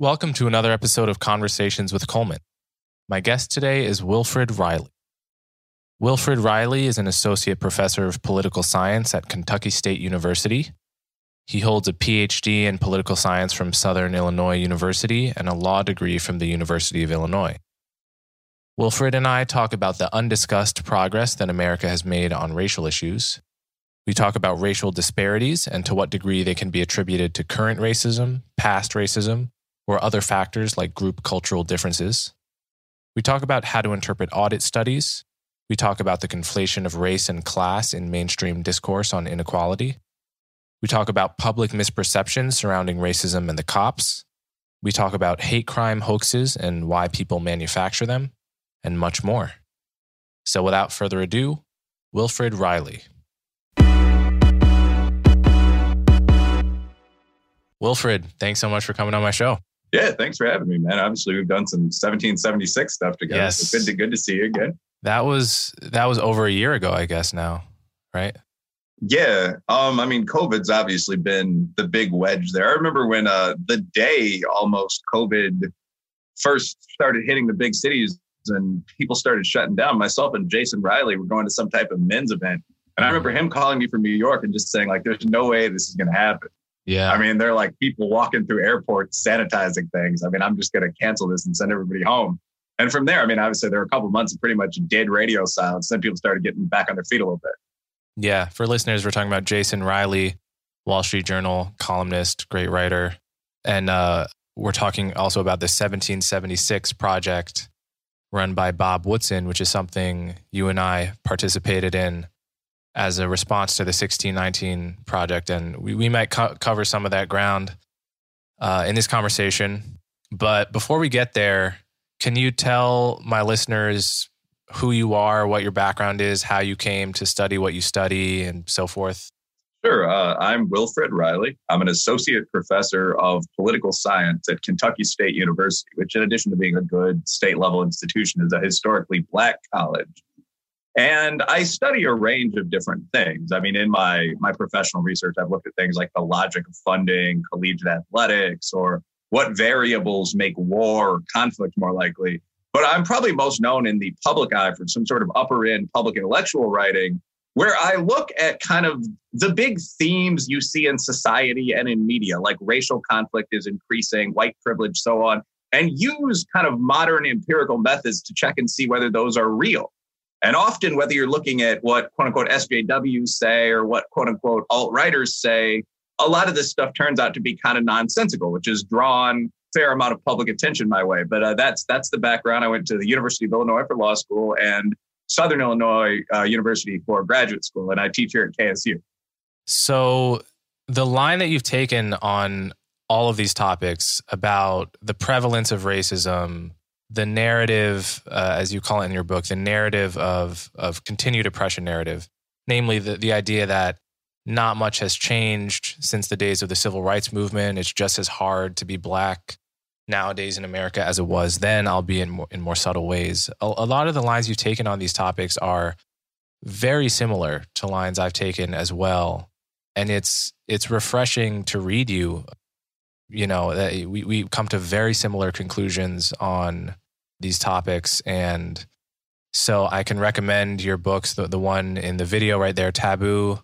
Welcome to another episode of Conversations with Coleman. My guest today is Wilfred Reilly. Wilfred Reilly is an associate professor of political science at Kentucky State University. He holds a PhD in political science from Southern Illinois University and a law degree from the University of Illinois. Wilfred and I talk about the undiscussed progress that America has made on racial issues. We talk about racial disparities and to what degree they can be attributed to current racism, past racism, or other factors like group cultural differences. We talk about how to interpret audit studies. We talk about the conflation of race and class in mainstream discourse on inequality. We talk about public misperceptions surrounding racism and the cops. We talk about hate crime hoaxes and why people manufacture them, and much more. So without further ado, Wilfred Reilly. Wilfred, thanks so much for coming on my show. Yeah, thanks for having me, man. Obviously, we've done some 1776 stuff together. Yes. So good to good to see you again. That was that was over a year ago, I guess now, right? Yeah. Um, I mean, COVID's obviously been the big wedge there. I remember when uh the day almost COVID first started hitting the big cities and people started shutting down. Myself and Jason Riley were going to some type of men's event. And I remember him calling me from New York and just saying, like, there's no way this is gonna happen. Yeah. I mean, they're like people walking through airports sanitizing things. I mean, I'm just going to cancel this and send everybody home. And from there, I mean, obviously, there were a couple months of pretty much dead radio silence. Then people started getting back on their feet a little bit. Yeah. For listeners, we're talking about Jason Riley, Wall Street Journal columnist, great writer. And uh, we're talking also about the 1776 project run by Bob Woodson, which is something you and I participated in as a response to the 1619 project. And we, we might co- cover some of that ground uh, in this conversation. But before we get there, can you tell my listeners who you are, what your background is, how you came to study what you study, and so forth? Sure. Uh, I'm Wilfred Reilly. I'm an associate professor of political science at Kentucky State University, which, in addition to being a good state level institution, is a historically black college. And I study a range of different things. I mean, in my my professional research, I've looked at things like the logic of funding, collegiate athletics, or what variables make war or conflict more likely. But I'm probably most known in the public eye for some sort of upper end public intellectual writing, where I look at kind of the big themes you see in society and in media, like racial conflict is increasing, white privilege, so on, and use kind of modern empirical methods to check and see whether those are real. And often, whether you're looking at what quote unquote SJWs say or what quote unquote alt writers say, a lot of this stuff turns out to be kind of nonsensical, which has drawn fair amount of public attention my way. But uh, that's that's the background. I went to the University of Illinois for law school and Southern Illinois uh, University for graduate school, and I teach here at KSU. So the line that you've taken on all of these topics about the prevalence of racism the narrative, uh, as you call it in your book, the narrative of of continued oppression narrative, namely the the idea that not much has changed since the days of the civil rights movement. It's just as hard to be black nowadays in America as it was then, albeit in more, in more subtle ways. A, a lot of the lines you've taken on these topics are very similar to lines I've taken as well, and it's it's refreshing to read you you know, we, we come to very similar conclusions on these topics. And so I can recommend your books, the, the one in the video right there, Taboo.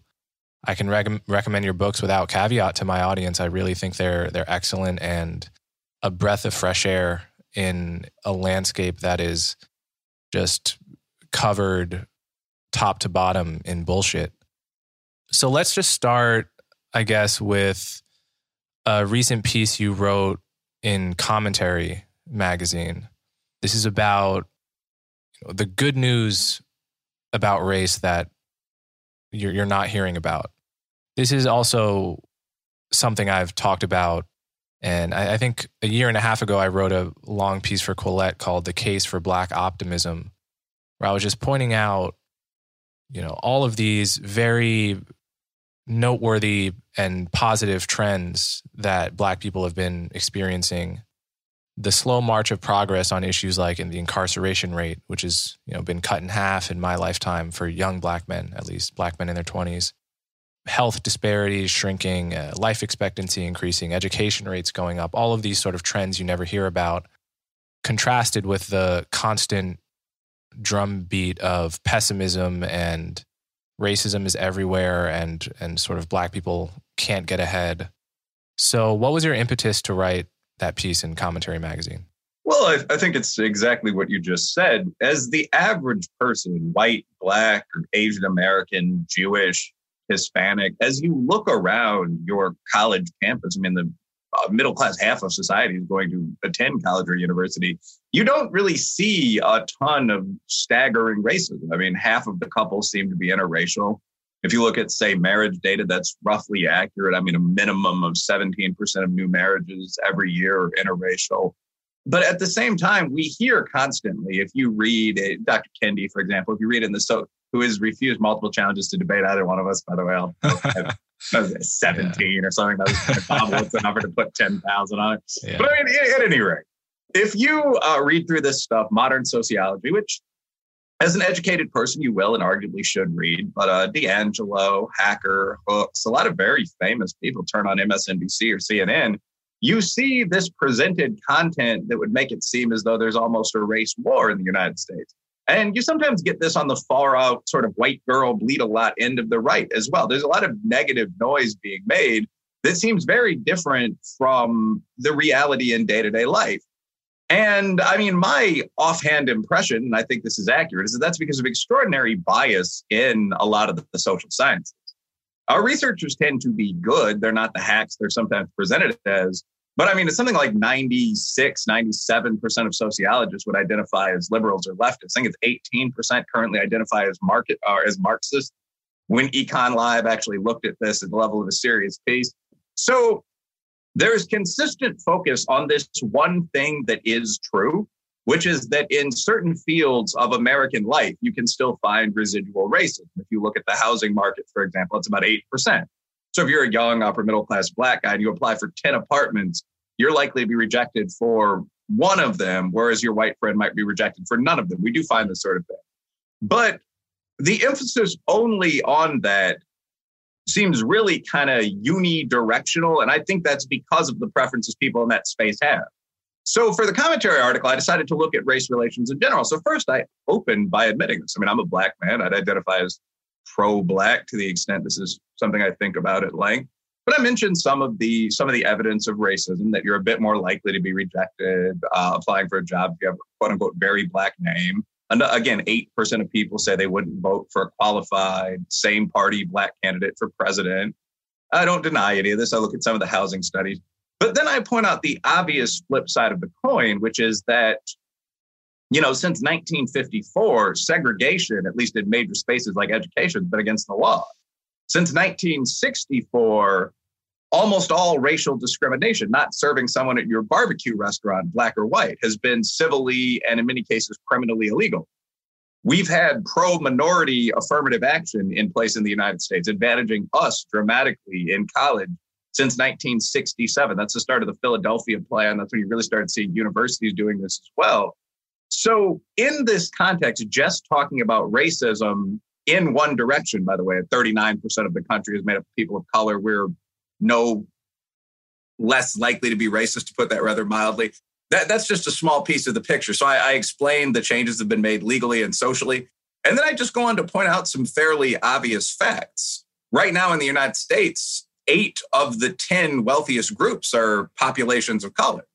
I can rec- recommend your books without caveat to my audience. I really think they're they're excellent and a breath of fresh air in a landscape that is just covered top to bottom in bullshit. So let's just start, I guess, with a recent piece you wrote in Commentary magazine. This is about the good news about race that you're, you're not hearing about. This is also something I've talked about. And I, I think a year and a half ago, I wrote a long piece for Quillette called The Case for Black Optimism, where I was just pointing out, you know, all of these very noteworthy and positive trends that Black people have been experiencing. The slow march of progress on issues like in the incarceration rate, which has you know been cut in half in my lifetime for young Black men, at least Black men in their twenties. Health disparities shrinking, uh, life expectancy increasing, education rates going up. All of these sort of trends you never hear about, contrasted with the constant drumbeat of pessimism and racism is everywhere and and sort of black people can't get ahead. So what was your impetus to write that piece in Commentary Magazine? Well, I, I, think it's exactly what you just said. As the average person, white, black, Asian American, Jewish, Hispanic, as you look around your college campus, I mean, the middle class half of society is going to attend college or university, you don't really see a ton of staggering racism. I mean, half of the couples seem to be interracial. If you look at, say, marriage data, that's roughly accurate. I mean, a minimum of 17% of new marriages every year are interracial. But at the same time, we hear constantly, if you read uh, Dr. Kendi, for example, if you read in the so who has refused multiple challenges to debate either one of us, by the way, I'll, 17 yeah. or something. That was Bob Woodson offered to put 10,000 on it. Yeah. But I mean, at, at, any rate, if you uh, read through this stuff, modern sociology, which as an educated person, you will and arguably should read, but uh, DiAngelo, Hacker, Hooks, a lot of very famous people turn on MSNBC or CNN. You see this presented content that would make it seem as though there's almost a race war in the United States. And you sometimes get this on the far out sort of white girl bleed a lot end of the right as well. There's a lot of negative noise being made that seems very different from the reality in day to day life. And I mean, my offhand impression, and I think this is accurate, is that that's because of extraordinary bias in a lot of the social sciences. Our researchers tend to be good. They're not the hacks they're sometimes presented as, but I mean, it's something like 96, 97% of sociologists would identify as liberals or leftists. I think it's 18% currently identify as market or uh, as Marxist. When Econ Live actually looked at this at the level of a serious piece. So there's consistent focus on this one thing that is true, which is that in certain fields of American life, you can still find residual racism. If you look at the housing market, for example, it's about 8%. So if you're a young upper middle class black guy and you apply for 10 apartments, you're likely to be rejected for one of them, whereas your white friend might be rejected for none of them. We do find this sort of thing. But the emphasis only on that seems really kind of unidirectional. And I think that's because of the preferences people in that space have. So for the commentary article, I decided to look at race relations in general. So first, I opened by admitting this. I mean, I'm a black man. I'd identify as pro-black to the extent this is something I think about at length. But I mentioned some of the some of the evidence of racism that you're a bit more likely to be rejected uh, applying for a job if you have a quote unquote very black name. And uh, again, eight percent of people say they wouldn't vote for a qualified same party black candidate for president. I don't deny any of this. I look at some of the housing studies. But then I point out the obvious flip side of the coin, which is that you know, since 1954, segregation, at least in major spaces like education, has been against the law. Since 1964, almost all racial discrimination, not serving someone at your barbecue restaurant, black or white, has been civilly and in many cases criminally illegal. We've had pro minority affirmative action in place in the United States, advantaging us dramatically in college since 1967. That's the start of the Philadelphia plan. That's when you really started seeing universities doing this as well. So, in this context, just talking about racism in one direction, by the way, 39% of the country is made up of people of color. We're no less likely to be racist, to put that rather mildly. That, that's just a small piece of the picture. So, I, I explained the changes that have been made legally and socially. And then I just go on to point out some fairly obvious facts. Right now in the United States, eight of the 10 wealthiest groups are populations of color.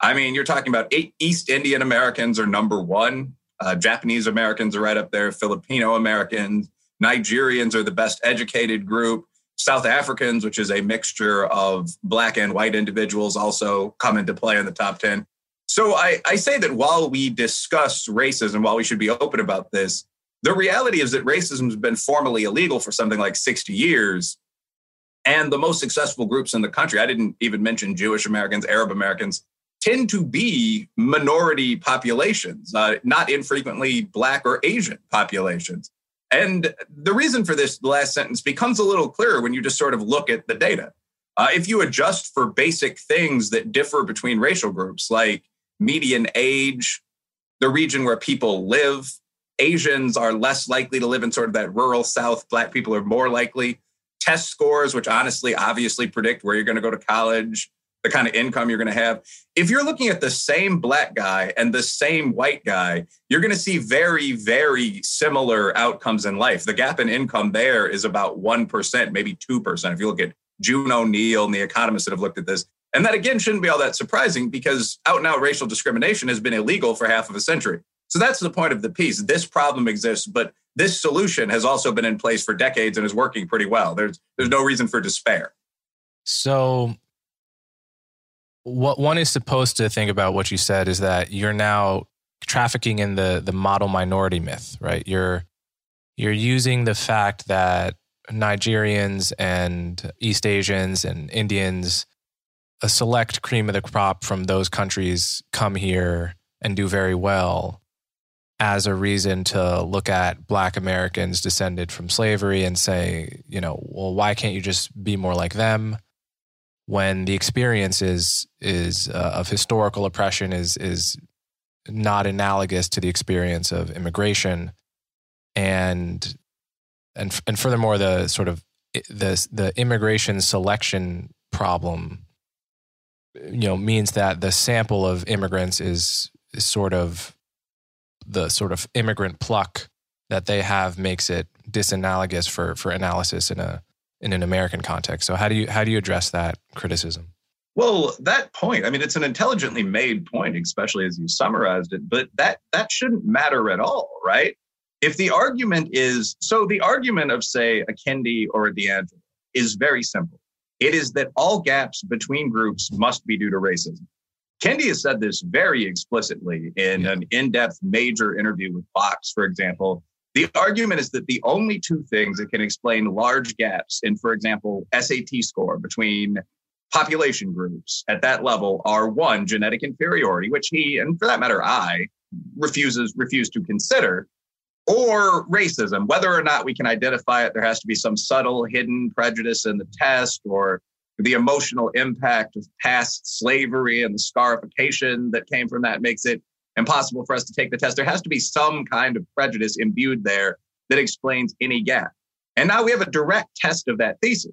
I mean, you're talking about eight East Indian Americans are number one. Uh, Japanese Americans are right up there. Filipino Americans, Nigerians are the best educated group. South Africans, which is a mixture of black and white individuals, also come into play in the top 10. So I, I say that while we discuss racism, while we should be open about this, the reality is that racism has been formally illegal for something like 60 years. And the most successful groups in the country, I didn't even mention Jewish Americans, Arab Americans, tend to be minority populations, uh, not infrequently Black or Asian populations. And the reason for this last sentence becomes a little clearer when you just sort of look at the data. Uh, if you adjust for basic things that differ between racial groups, like median age, the region where people live, Asians are less likely to live in sort of that rural South, Black people are more likely. Test scores, which honestly obviously predict where you're going to go to college, the kind of income you're going to have. If you're looking at the same black guy and the same white guy, you're going to see very, very similar outcomes in life. The gap in income there is about 1%, maybe 2%. If you look at June O'Neill and the economists that have looked at this. And that again shouldn't be all that surprising because out and out racial discrimination has been illegal for half of a century. So that's the point of the piece. This problem exists, but this solution has also been in place for decades and is working pretty well. There's there's no reason for despair. So what one is supposed to think about what you said is that you're now trafficking in the the model minority myth, right? You're you're using the fact that Nigerians and East Asians and Indians, a select cream of the crop from those countries come here and do very well as a reason to look at black Americans descended from slavery and say, you know, well, why can't you just be more like them? When the experience is is uh, of historical oppression is is not analogous to the experience of immigration. And and and furthermore the sort of the the immigration selection problem you know means that the sample of immigrants is, is sort of the sort of immigrant pluck that they have makes it disanalogous for for analysis in a in an American context. So how do you how do you address that criticism? Well, that point, I mean, it's an intelligently made point, especially as you summarized it, but that that shouldn't matter at all, right? If the argument is so the argument of say a Kendi or a DiAngelo is very simple. It is that all gaps between groups must be due to racism. Kendi has said this very explicitly in yeah. an in-depth major interview with Fox, for example, the argument is that the only two things that can explain large gaps in, for example, SAT score between population groups at that level are one, genetic inferiority, which he, and for that matter, I, refuses refuse to consider, or racism. Whether or not we can identify it, there has to be some subtle hidden prejudice in the test or the emotional impact of past slavery and the scarification that came from that makes it impossible for us to take the test. There has to be some kind of prejudice imbued there that explains any gap. And now we have a direct test of that thesis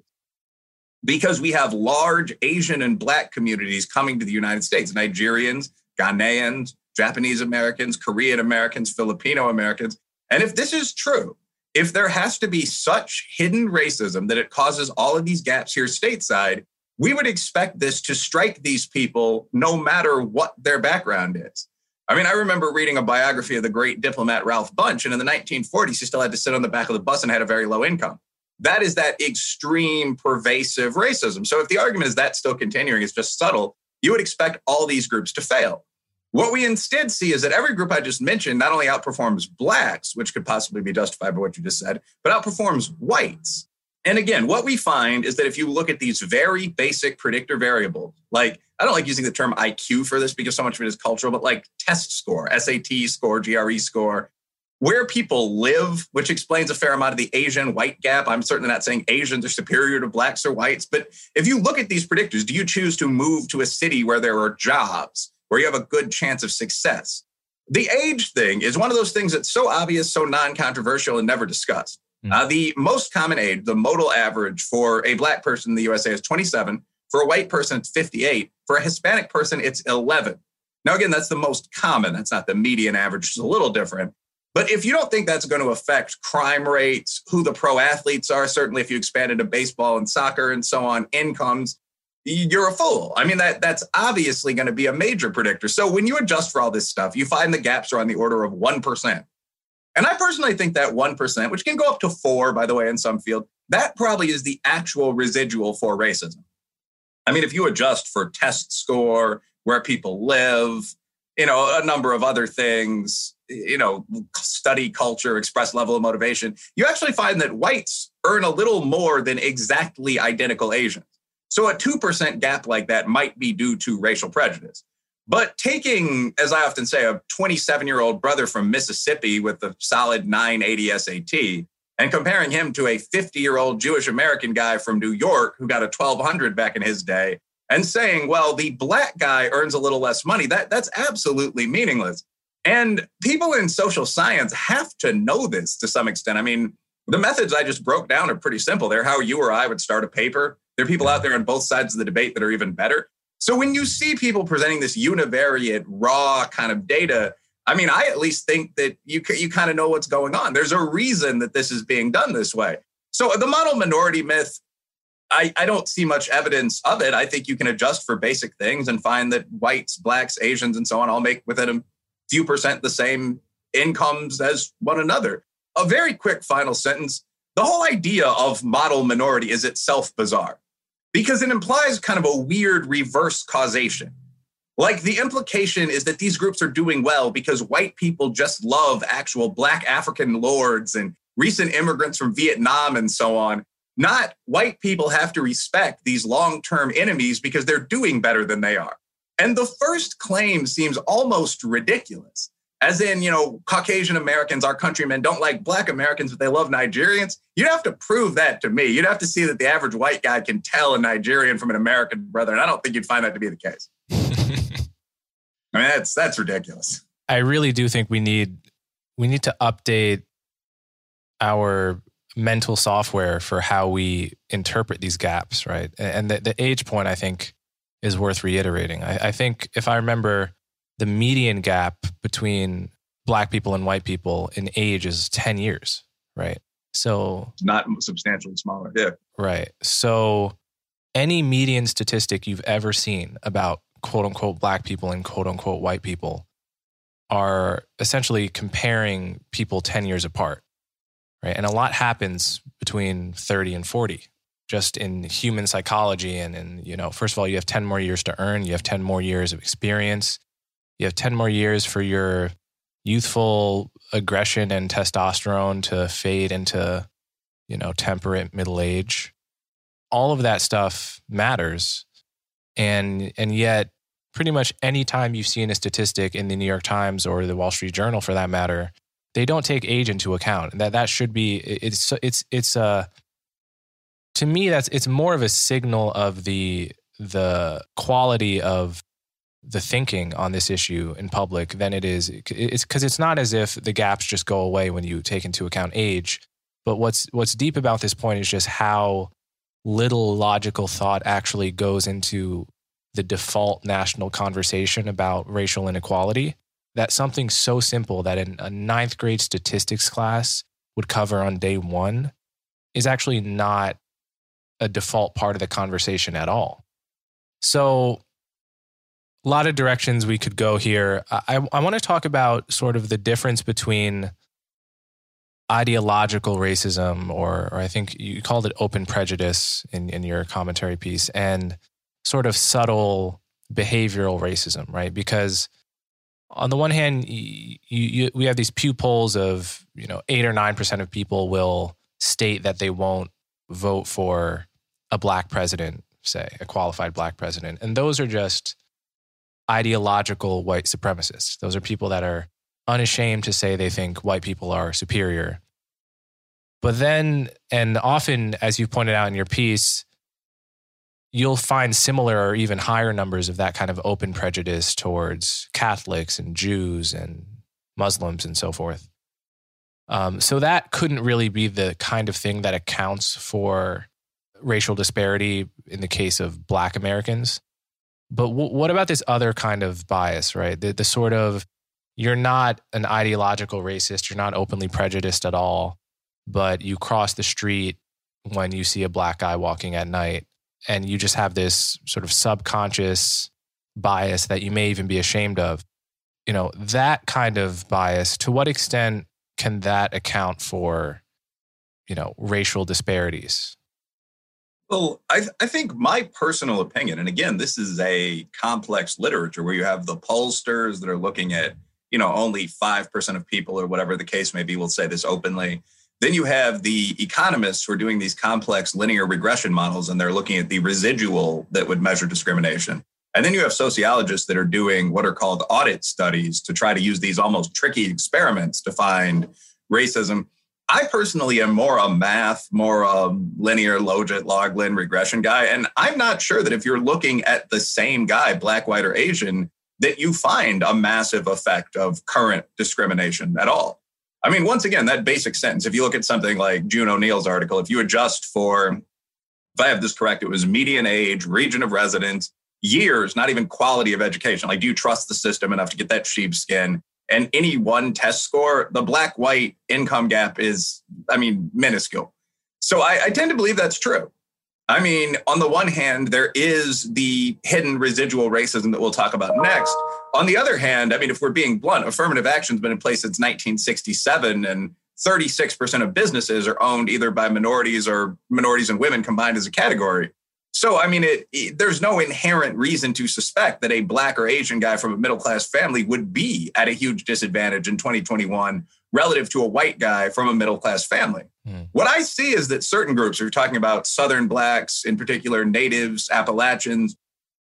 because we have large Asian and Black communities coming to the United States Nigerians, Ghanaians, Japanese Americans, Korean Americans, Filipino Americans. And if this is true, if there has to be such hidden racism that it causes all of these gaps here stateside, we would expect this to strike these people no matter what their background is. I mean, I remember reading a biography of the great diplomat Ralph Bunche, and in the 1940s, he still had to sit on the back of the bus and had a very low income. That is that extreme, pervasive racism. So if the argument is that still continuing, it's just subtle, you would expect all these groups to fail. What we instead see is that every group I just mentioned not only outperforms blacks, which could possibly be justified by what you just said, but outperforms whites. And again, what we find is that if you look at these very basic predictor variables, like I don't like using the term IQ for this because so much of it is cultural, but like test score, SAT score, GRE score, where people live, which explains a fair amount of the Asian white gap. I'm certainly not saying Asians are superior to blacks or whites, but if you look at these predictors, do you choose to move to a city where there are jobs, where you have a good chance of success? The age thing is one of those things that's so obvious, so non controversial, and never discussed. Mm. Uh, the most common age, the modal average for a black person in the USA is 27. For a white person, it's 58. For a Hispanic person, it's 11. Now, again, that's the most common. That's not the median average, it's a little different. But if you don't think that's going to affect crime rates, who the pro athletes are, certainly if you expand into baseball and soccer and so on, incomes, you're a fool. I mean, that that's obviously going to be a major predictor. So when you adjust for all this stuff, you find the gaps are on the order of 1%. And I personally think that 1%, which can go up to four, by the way, in some field, that probably is the actual residual for racism. I mean, if you adjust for test score, where people live, you know, a number of other things, you know, study culture, express level of motivation, you actually find that whites earn a little more than exactly identical Asians. So a 2% gap like that might be due to racial prejudice. But taking, as I often say, a 27 year old brother from Mississippi with a solid 980 SAT and comparing him to a 50 year old Jewish American guy from New York who got a 1200 back in his day and saying, well, the black guy earns a little less money, that, that's absolutely meaningless. And people in social science have to know this to some extent. I mean, the methods I just broke down are pretty simple. They're how you or I would start a paper. There are people out there on both sides of the debate that are even better. So when you see people presenting this univariate, raw kind of data, I mean, I at least think that you you kind of know what's going on. There's a reason that this is being done this way. So the model minority myth, I, I don't see much evidence of it. I think you can adjust for basic things and find that whites, blacks, Asians, and so on all make within a few percent the same incomes as one another. A very quick final sentence. The whole idea of model minority is itself bizarre because it implies kind of a weird reverse causation. Like the implication is that these groups are doing well because white people just love actual black African lords and recent immigrants from Vietnam and so on. Not white people have to respect these long term enemies because they're doing better than they are. And the first claim seems almost ridiculous. As in, you know, Caucasian Americans, our countrymen, don't like black Americans, but they love Nigerians. You'd have to prove that to me. You'd have to see that the average white guy can tell a Nigerian from an American brother. And I don't think you'd find that to be the case. I mean, that's that's ridiculous. I really do think we need we need to update our mental software for how we interpret these gaps, right? And the, the age point, I think, is worth reiterating. I, I think if I remember, the median gap between black people and white people in age is 10 years, right? So not substantially smaller. Yeah. Right. So any median statistic you've ever seen about quote unquote black people and quote unquote white people are essentially comparing people 10 years apart. Right. And a lot happens between 30 and 40 just in human psychology and and you know first of all you have 10 more years to earn you have 10 more years of experience you have 10 more years for your youthful aggression and testosterone to fade into you know temperate middle age. All of that stuff matters. And and yet pretty much any time you've seen a statistic in the New York Times or the Wall Street Journal for that matter they don't take age into account. That that should be it's it's it's a uh, to me that's it's more of a signal of the the quality of the thinking on this issue in public than it is it's because it's not as if the gaps just go away when you take into account age. But what's what's deep about this point is just how little logical thought actually goes into the default national conversation about racial inequality that something so simple that in a ninth grade statistics class would cover on day one is actually not a default part of the conversation at all. So a lot of directions we could go here. I, I want to talk about sort of the difference between ideological racism, or, or I think you called it open prejudice in, in your commentary piece, and sort of subtle behavioral racism, right? Because on the one hand, you, you, we have these Pew polls of you know eight or nine percent of people will state that they won't vote for a black president, say a qualified black president, and those are just ideological white supremacists. Those are people that are unashamed to say they think white people are superior. But then, and often, as you pointed out in your piece, you'll find similar or even higher numbers of that kind of open prejudice towards Catholics and Jews and Muslims and so forth. Um, so that couldn't really be the kind of thing that accounts for racial disparity in the case of Black Americans. But w- what about this other kind of bias, right? The, the sort of you're not an ideological racist, you're not openly prejudiced at all, but you cross the street when you see a black guy walking at night and you just have this sort of subconscious bias that you may even be ashamed of. You know, that kind of bias, to what extent can that account for, you know, racial disparities? Well, I, I think my personal opinion, and again, this is a complex literature where you have the pollsters that are looking at, you know, only 5% of people or whatever the case may be will say this openly. Then you have the economists who are doing these complex linear regression models and they're looking at the residual that would measure discrimination. And then you have sociologists that are doing what are called audit studies to try to use these almost tricky experiments to find racism. I personally am more a math, more a linear logit log lin regression guy. And I'm not sure that if you're looking at the same guy, black, white, or Asian, that you find a massive effect of current discrimination at all. I mean, once again, that basic sentence, if you look at something like June O'Neill's article, if you adjust for, if I have this correct, it was median age, region of residence, years, not even quality of education. Like, do you trust the system enough to get that sheepskin? And any one test score, the black white income gap is, I mean, minuscule. So I, I tend to believe that's true. I mean, on the one hand, there is the hidden residual racism that we'll talk about next. On the other hand, I mean, if we're being blunt, affirmative action's been in place since 1967, and 36% of businesses are owned either by minorities or minorities and women combined as a category. So, I mean, it, it, there's no inherent reason to suspect that a black or Asian guy from a middle class family would be at a huge disadvantage in 2021 relative to a white guy from a middle class family. Mm. What I see is that certain groups, are talking about Southern blacks, in particular, natives, Appalachians,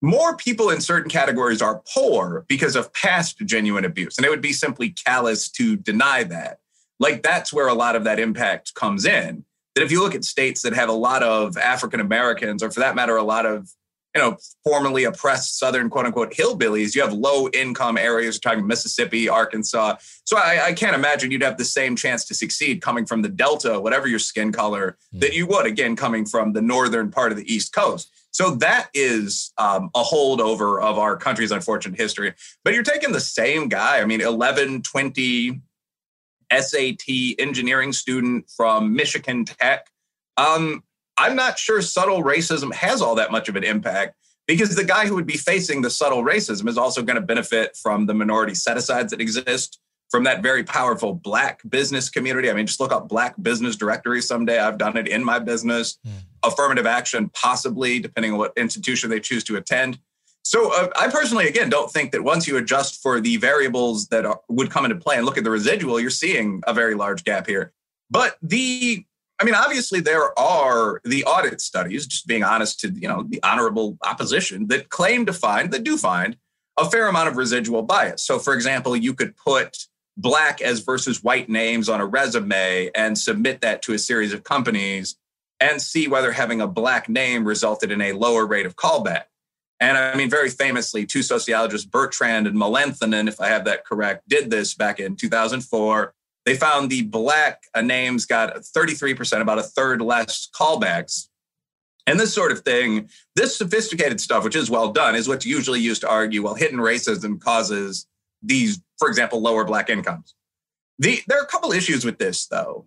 more people in certain categories are poor because of past genuine abuse. And it would be simply callous to deny that. Like that's where a lot of that impact comes in that if you look at states that have a lot of African Americans, or for that matter, a lot of you know formerly oppressed Southern quote unquote hillbillies, you have low income areas. We're talking Mississippi, Arkansas. So I, I, can't imagine you'd have the same chance to succeed coming from the Delta, whatever your skin color, mm. that you would again coming from the northern part of the East Coast. So that is um, a holdover of our country's unfortunate history. But you're taking the same guy. I mean, 11, 20, SAT engineering student from Michigan Tech. Um, I'm not sure subtle racism has all that much of an impact because the guy who would be facing the subtle racism is also going to benefit from the minority set asides that exist from that very powerful black business community. I mean, just look up black business directory someday. I've done it in my business. Mm. Affirmative action, possibly, depending on what institution they choose to attend. So uh, I personally, again, don't think that once you adjust for the variables that are, would come into play and look at the residual, you're seeing a very large gap here. But the, I mean, obviously there are the audit studies, just being honest to you know the honorable opposition that claim to find that do find a fair amount of residual bias. So, for example, you could put black as versus white names on a resume and submit that to a series of companies and see whether having a black name resulted in a lower rate of callback. And I mean, very famously, two sociologists, Bertrand and Mullainathan, if I have that correct, did this back in 2004. They found the black uh, names got 33%, about a third less callbacks. And this sort of thing, this sophisticated stuff, which is well done, is what's usually used to argue, well, hidden racism causes these, for example, lower black incomes. The, there are a couple issues with this, though.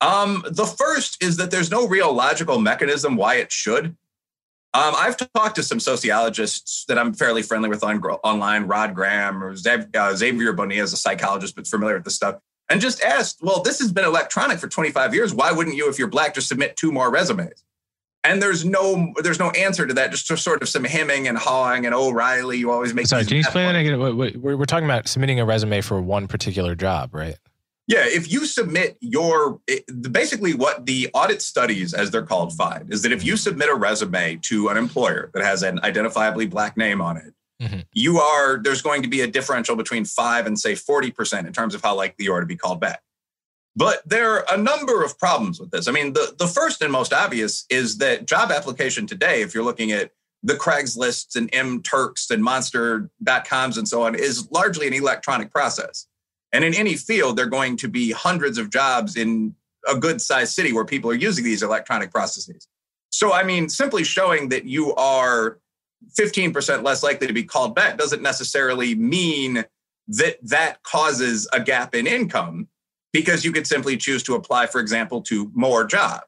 Um, the first is that there's no real logical mechanism why it should. Um, I've talked to some sociologists that I'm fairly friendly with on, online, Rod Graham or uh, Xavier Bonilla is a psychologist, but familiar with this stuff, and just asked, well, this has been electronic for 25 years. Why wouldn't you, if you're black, just submit two more resumes? And there's no there's no answer to that. Just sort of some hemming and hawing and O'Reilly. You always make. Sorry, can you explain that again? We're talking about submitting a resume for one particular job, right? Yeah, if you submit your basically what the audit studies, as they're called, find is that if you submit a resume to an employer that has an identifiably black name on it, mm-hmm. you are there's going to be a differential between five and say 40% in terms of how likely you are to be called back. But there are a number of problems with this. I mean, the, the first and most obvious is that job application today, if you're looking at the Craigslists and M Turks and Monster.coms and so on, is largely an electronic process. And in any field, there are going to be hundreds of jobs in a good sized city where people are using these electronic processes. So, I mean, simply showing that you are 15% less likely to be called back doesn't necessarily mean that that causes a gap in income because you could simply choose to apply, for example, to more jobs.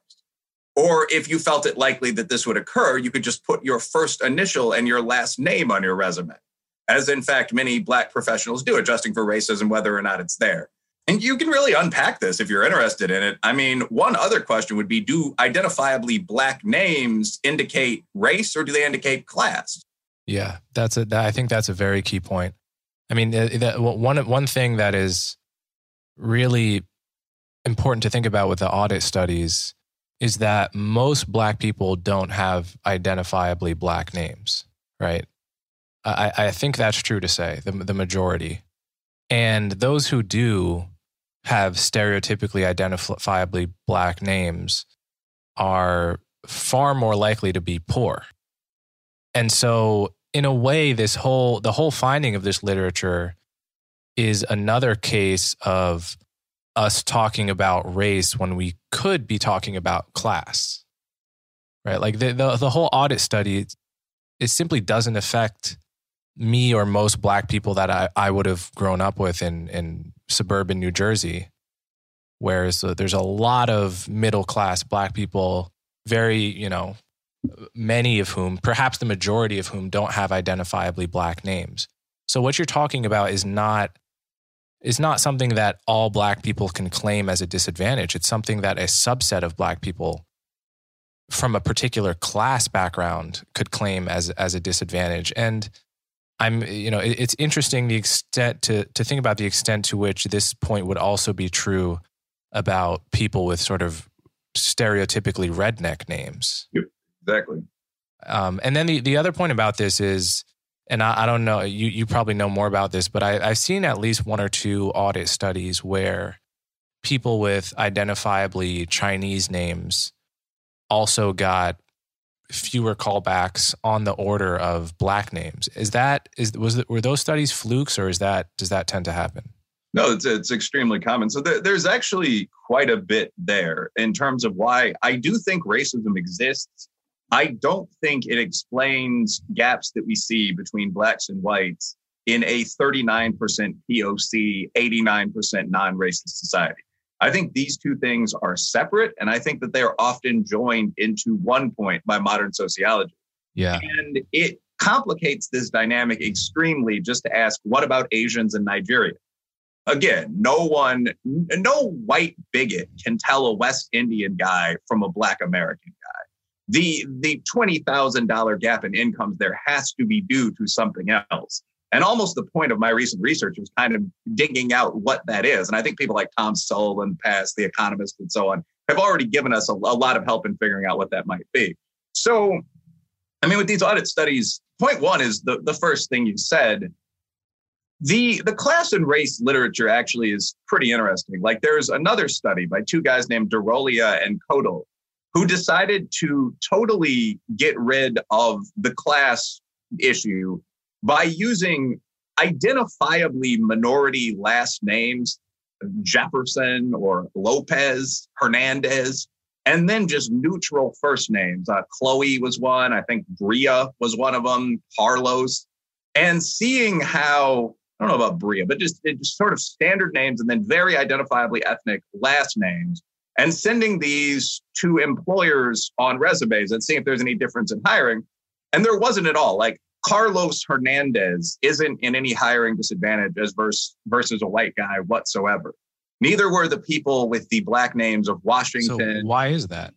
Or if you felt it likely that this would occur, you could just put your first initial and your last name on your resume as in fact many black professionals do, adjusting for racism, whether or not it's there. And you can really unpack this if you're interested in it. I mean, one other question would be do identifiably black names indicate race or do they indicate class? Yeah, that's a, I think that's a very key point. I mean, that, one, one thing that is really important to think about with the audit studies is that most black people don't have identifiably black names, right? I, I think that's true to say, the, the majority. And those who do have stereotypically identifiably black names are far more likely to be poor. And so in a way this whole the whole finding of this literature is another case of us talking about race when we could be talking about class. Right? Like the the, the whole audit study it simply doesn't affect me or most black people that I, I would have grown up with in, in suburban New Jersey. Whereas there's a lot of middle class black people, very, you know, many of whom, perhaps the majority of whom, don't have identifiably black names. So what you're talking about is not is not something that all black people can claim as a disadvantage. It's something that a subset of black people from a particular class background could claim as as a disadvantage. And I'm, you know, it's interesting the extent to to think about the extent to which this point would also be true about people with sort of stereotypically redneck names. Yep, exactly. Um, and then the the other point about this is, and I, I don't know, you you probably know more about this, but I, I've seen at least one or two audit studies where people with identifiably Chinese names also got fewer callbacks on the order of black names. Is that is was were those studies flukes or is that does that tend to happen? No, it's it's extremely common. So there, there's actually quite a bit there in terms of why I do think racism exists. I don't think it explains gaps that we see between blacks and whites in a 39% POC, 89% non-racist society. I think these two things are separate, and I think that they are often joined into one point by modern sociology. Yeah. And it complicates this dynamic extremely just to ask, what about Asians in Nigeria? Again, no one, no white bigot can tell a West Indian guy from a Black American guy. The, the $20,000 gap in incomes there has to be due to something else. And almost the point of my recent research was kind of digging out what that is. And I think people like Tom and Past, The Economist, and so on have already given us a, a lot of help in figuring out what that might be. So, I mean, with these audit studies, point one is the, the first thing you said. The, the class and race literature actually is pretty interesting. Like there's another study by two guys named Darolia and Koedel who decided to totally get rid of the class issue by using identifiably minority last names, Jefferson or Lopez, Hernandez, and then just neutral first names. Uh, Chloe was one. I think Bria was one of them. Carlos. And seeing how, I don't know about Bria, but just, just sort of standard names and then very identifiably ethnic last names and sending these to employers on resumes and seeing if there's any difference in hiring. And there wasn't at all. Like Carlos Hernandez isn't in any hiring disadvantage as versus, versus a white guy whatsoever. Neither were the people with the black names of Washington. So why is that?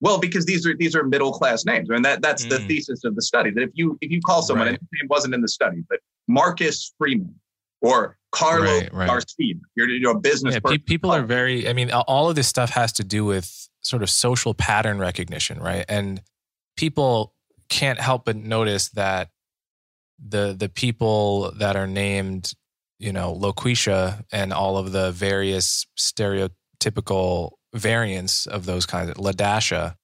Well, because these are these are middle class names, I and mean, that that's mm. the thesis of the study. That if you if you call someone, right. and his name wasn't in the study, but Marcus Freeman or Carlos right, right. Garcia, you're, you're a business. Yeah, person. people are very. I mean, all of this stuff has to do with sort of social pattern recognition, right? And people can't help but notice that the the people that are named, you know, Loquisha and all of the various stereotypical variants of those kinds of Ladasha.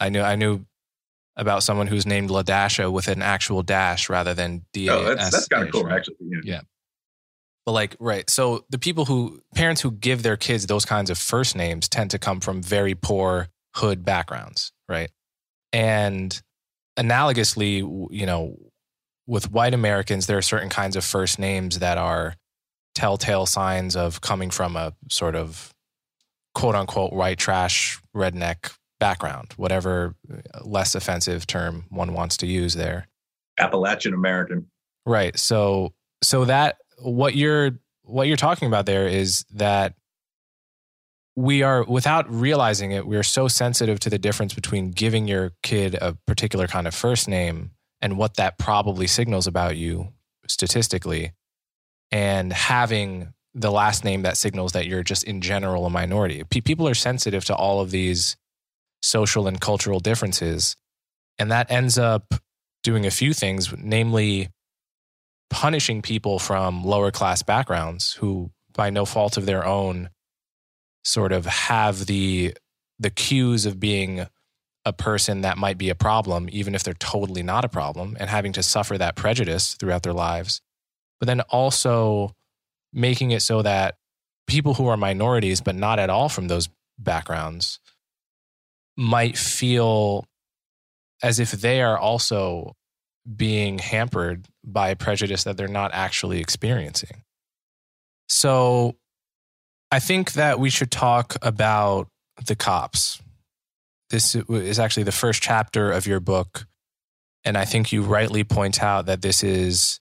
I knew I knew about someone who's named Ladasha with an actual dash rather than D. Oh, that's, that's kind of cool, actually. Yeah. yeah. But like, right. So the people who parents who give their kids those kinds of first names tend to come from very poor hood backgrounds, right? And analogously, you know, with white Americans, there are certain kinds of first names that are telltale signs of coming from a sort of quote unquote white trash redneck background, whatever uh, less offensive term one wants to use there. Appalachian American. Right. So so that what you're what you're talking about there is that we are without realizing it we are so sensitive to the difference between giving your kid a particular kind of first name and what that probably signals about you statistically and having the last name that signals that you're just in general a minority. P- people are sensitive to all of these social and cultural differences and that ends up doing a few things namely punishing people from lower class backgrounds who by no fault of their own sort of have the the cues of being a person that might be a problem even if they're totally not a problem and having to suffer that prejudice throughout their lives but then also making it so that people who are minorities but not at all from those backgrounds might feel as if they are also being hampered by prejudice that they're not actually experiencing. So I think that we should talk about the cops. This is actually the first chapter of your book. And I think you rightly point out that this is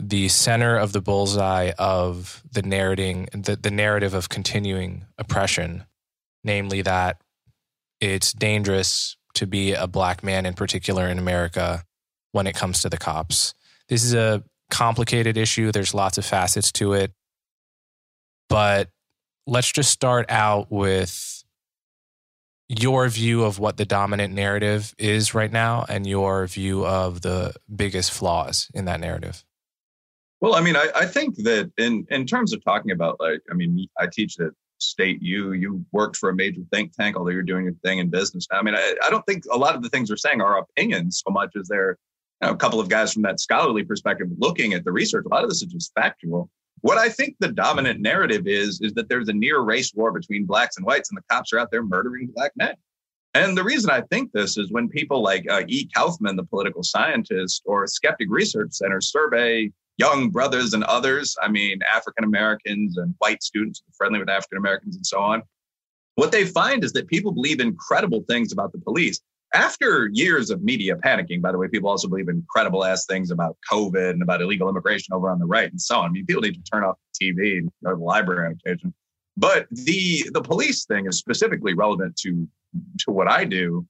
the center of the bullseye of the narrating, the, the narrative of continuing oppression, namely that it's dangerous to be a black man in particular in America when it comes to the cops. This is a complicated issue. There's lots of facets to it. But let's just start out with your view of what the dominant narrative is right now and your view of the biggest flaws in that narrative. Well, I mean, I, I think that in in terms of talking about like, I mean, I teach at State U. You worked for a major think tank, although you're doing your thing in business. I mean, I, I don't think a lot of the things we're saying are opinions so much as they're you know, a couple of guys from that scholarly perspective looking at the research. A lot of this is just factual. What I think the dominant narrative is, is that there's a near race war between blacks and whites, and the cops are out there murdering black men. And the reason I think this is when people like uh, E. Kaufmann, the political scientist, or Skeptic Research Center survey young brothers and others, I mean, African Americans and white students friendly with African Americans and so on, what they find is that people believe incredible things about the police. After years of media panicking, by the way, people also believe incredible ass things about COVID and about illegal immigration over on the right and so on. I mean, people need to turn off the TV and go to the library on occasion. But the the police thing is specifically relevant to to what I do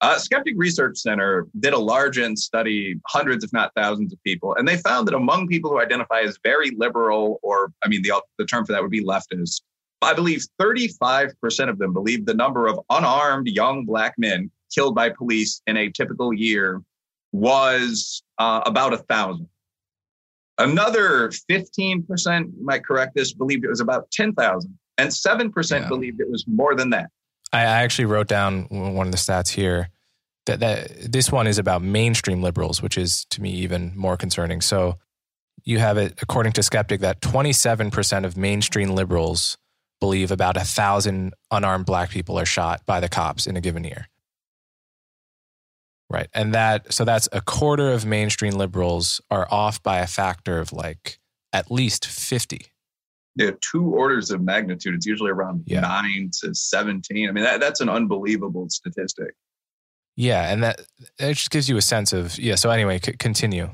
uh, Skeptic Research Center did a large N study, hundreds, if not thousands, of people, and they found that among people who identify as very liberal, or I mean, the, the term for that would be leftist, I believe 35% of them believe the number of unarmed young black men killed by police in a typical year was uh, about a thousand. Another 15%, you might correct this, believed it was about 10,000, and 7% yeah. believed it was more than that. I actually wrote down one of the stats here that, that this one is about mainstream liberals, which is to me even more concerning. So you have it, according to Skeptic, that 27% of mainstream liberals believe about a thousand unarmed black people are shot by the cops in a given year. Right. And that, so that's a quarter of mainstream liberals are off by a factor of like at least 50 yeah, two orders of magnitude. It's usually around yeah. nine to 17. I mean, that, that's an unbelievable statistic. Yeah. And that, it just gives you a sense of, yeah. So, anyway, c- continue.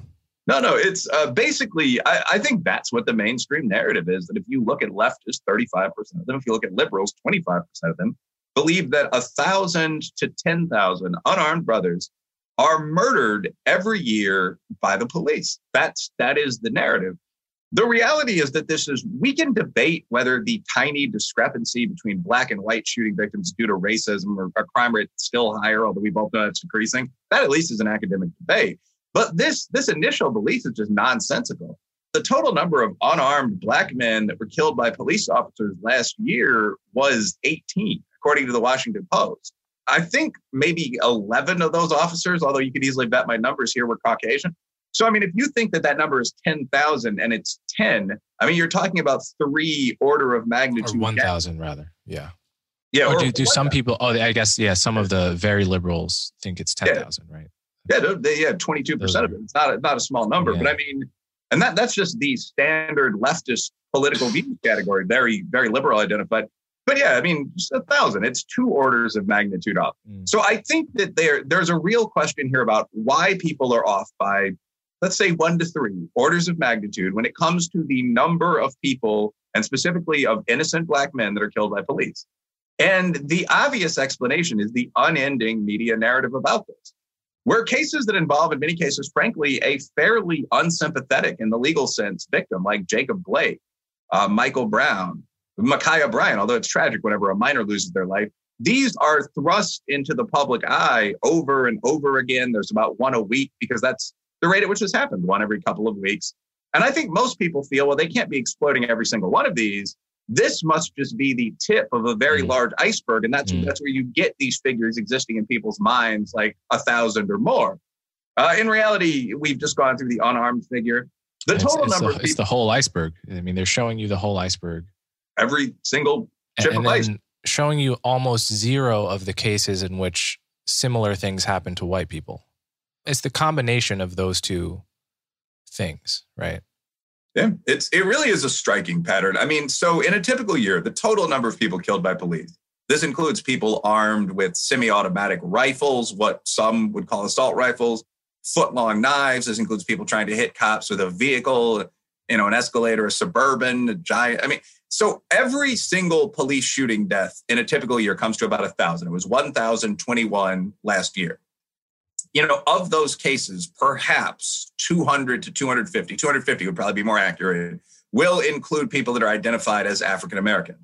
No, no, it's uh, basically, I, I, think that's what the mainstream narrative is that if you look at leftists, 35% of them, if you look at liberals, 25% of them believe that a thousand to 10,000 unarmed brothers are murdered every year by the police. That's, that is the narrative. The reality is that this is, we can debate whether the tiny discrepancy between black and white shooting victims due to racism or a crime rate still higher, although we both know it's decreasing. That at least is an academic debate. But this, this initial belief is just nonsensical. The total number of unarmed black men that were killed by police officers last year was 18, according to the Washington Post. I think maybe 11 of those officers, although you could easily bet my numbers here, were Caucasian. So, I mean, if you think that that number is 10,000 and it's 10, I mean, you're talking about three order of magnitude. Or 1,000 rather. Yeah. Yeah. Or, or do, do some people, oh, I guess, yeah, some of the very liberals think it's 10,000, yeah. right? Yeah, they yeah, 22% Those of it. It's not a, not a small number, yeah. but I mean, and that that's just the standard leftist political view category, very, very liberal identified. But yeah, I mean, just a thousand. It's two orders of magnitude up. Mm. So I think that there there's a real question here about why people are off by let's say one to three orders of magnitude when it comes to the number of people and specifically of innocent black men that are killed by police. And the obvious explanation is the unending media narrative about this. Where cases that involve, in many cases, frankly, a fairly unsympathetic in the legal sense victim like Jacob Blake, uh, Michael Brown, Ma'Khia Bryant, although it's tragic whenever a minor loses their life, these are thrust into the public eye over and over again. There's about one a week because that's the rate at which this happens, one every couple of weeks. And I think most people feel, well, they can't be exploiting every single one of these. This must just be the tip of a very mm. large iceberg. And that's, mm. that's where you get these figures existing in people's minds, like a thousand or more. Uh, in reality, we've just gone through the unarmed figure. The total it's, it's number the, It's the whole iceberg. I mean, they're showing you the whole iceberg. Every single chip and, and. Showing you almost zero of the cases in which similar things happen to white people. It's the combination of those two things, right? Yeah, it's it really is a striking pattern. I mean, so in a typical year, the total number of people killed by police. This includes people armed with semi-automatic rifles, what some would call assault rifles, foot-long knives. This includes people trying to hit cops with a vehicle, you know, an escalator, a suburban, a giant. I mean, so every single police shooting death in a typical year comes to about a thousand. It was 1,021 last year you know, of those cases, perhaps 200 to 250, 250 would probably be more accurate, will include people that are identified as African American.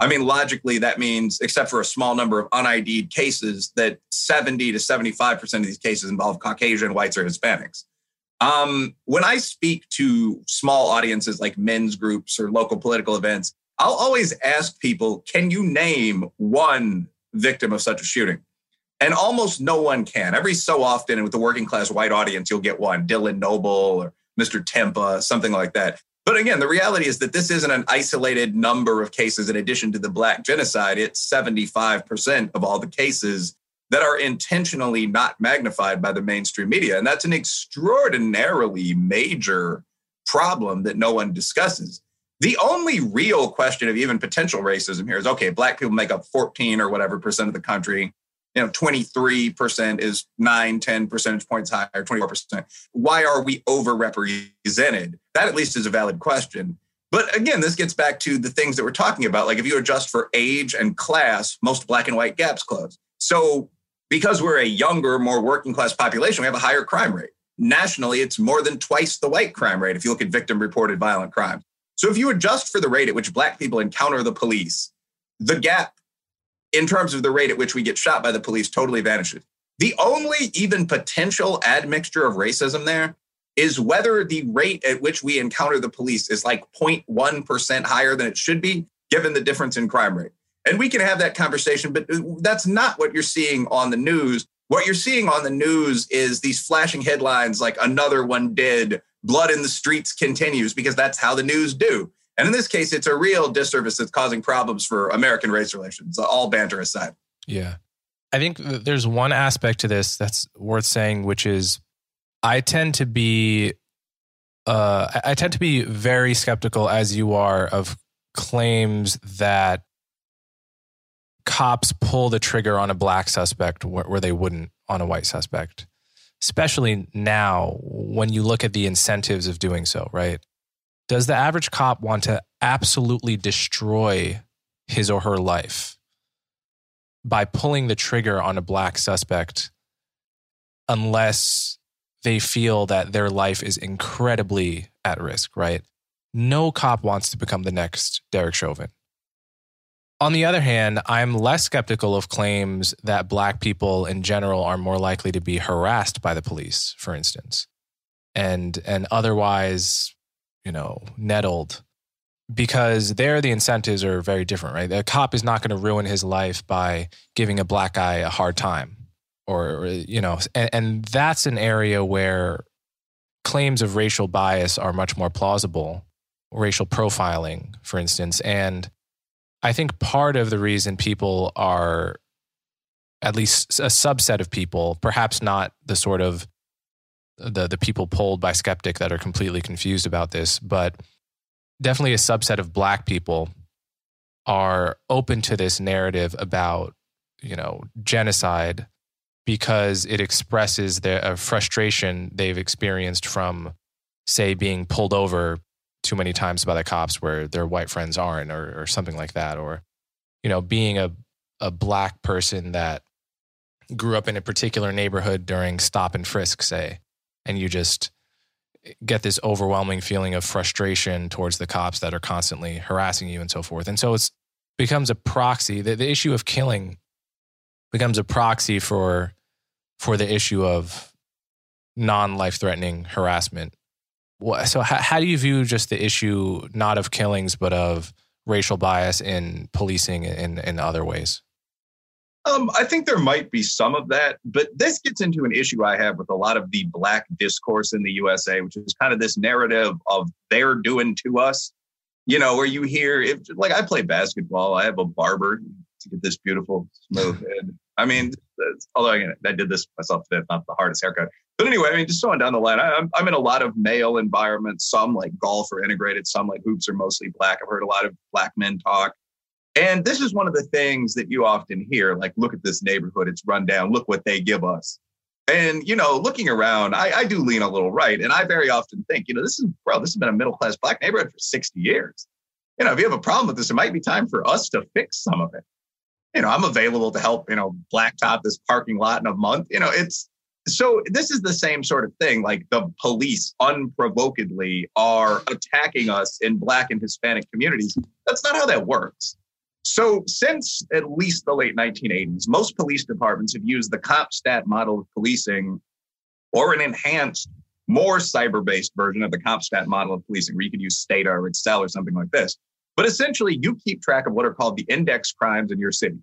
I mean, logically, that means, except for a small number of unID'd cases, that 70 to 75% of these cases involve Caucasian, whites, or Hispanics. Um, when I speak to small audiences like men's groups or local political events, I'll always ask people, can you name one victim of such a shooting? and almost no one can. Every so often, and with the working class white audience, you'll get one Dylan Noble or Mr. Timpa, something like that. But again, the reality is that this isn't an isolated number of cases in addition to the Black genocide. It's 75% of all the cases that are intentionally not magnified by the mainstream media. And that's an extraordinarily major problem that no one discusses. The only real question of even potential racism here is okay, Black people make up 14 or whatever percent of the country. You know 23% is 9 10 percentage points higher 24% why are we overrepresented? That at least is a valid question. But again this gets back to the things that we're talking about. Like if you adjust for age and class most black and white gaps close. So because we're a younger more working class population we have a higher crime rate nationally it's more than twice the white crime rate if you look at victim reported violent crime so if you adjust for the rate at which black people encounter the police the gap in terms of the rate at which we get shot by the police totally vanishes. The only even potential admixture of racism there is whether the rate at which we encounter the police is like 0.1% higher than it should be, given the difference in crime rate. And we can have that conversation, but that's not what you're seeing on the news. What you're seeing on the news is these flashing headlines like another one dead, blood in the streets continues, because that's how the news do. And in this case, it's a real disservice that's causing problems for American race relations, all banter aside. Yeah. I think there's one aspect to this that's worth saying, which is I tend to be uh, I tend to be very skeptical, as you are, of claims that cops pull the trigger on a black suspect where, they wouldn't on a white suspect. Especially now, when you look at the incentives of doing so, right? Does the average cop want to absolutely destroy his or her life by pulling the trigger on a black suspect unless they feel that their life is incredibly at risk, right? No cop wants to become the next Derek Chauvin. On the other hand, I'm less skeptical of claims that black people in general are more likely to be harassed by the police, for instance, and and otherwise you know, nettled because there the incentives are very different, right? A cop is not going to ruin his life by giving a black guy a hard time or, you know, and, and that's an area where claims of racial bias are much more plausible, racial profiling, for instance. And I think part of the reason people are, at least a subset of people, perhaps not the sort of the the people polled by Skeptic that are completely confused about this, but definitely a subset of black people are open to this narrative about you know genocide because it expresses the frustration they've experienced from, say, being pulled over too many times by the cops where their white friends aren't, or, or something like that, or you know, being a a black person that grew up in a particular neighborhood during stop and frisk, say, and you just get this overwhelming feeling of frustration towards the cops that are constantly harassing you and so forth. And so it's becomes a proxy. The, the issue of killing becomes a proxy for for the issue of non life threatening harassment. So how, how do you view just the issue not of killings but of racial bias in policing in in other ways? Um, I think there might be some of that, but this gets into an issue I have with a lot of the black discourse in the USA, which is kind of this narrative of they're doing to us. You know, where you hear if like I play basketball, I have a barber to get this beautiful smooth head. I mean, although I, I did this myself today, not the hardest haircut. But anyway, I mean, just going down the line, I, I'm, I'm in a lot of male environments. Some like golf are integrated, some like hoops are mostly black. I've heard a lot of black men talk. And this is one of the things that you often hear like, look at this neighborhood, it's run down, look what they give us. And, you know, looking around, I, I do lean a little right. And I very often think, you know, this is, bro, this has been a middle class black neighborhood for 60 years. You know, if you have a problem with this, it might be time for us to fix some of it. You know, I'm available to help, you know, blacktop this parking lot in a month. You know, it's, so this is the same sort of thing like the police unprovokedly are attacking us in black and hispanic communities. That's not how that works. So, since at least the late 1980s, most police departments have used the CompStat model of policing or an enhanced, more cyber based version of the CompStat model of policing, where you could use Stata or Excel or something like this. But essentially, you keep track of what are called the index crimes in your city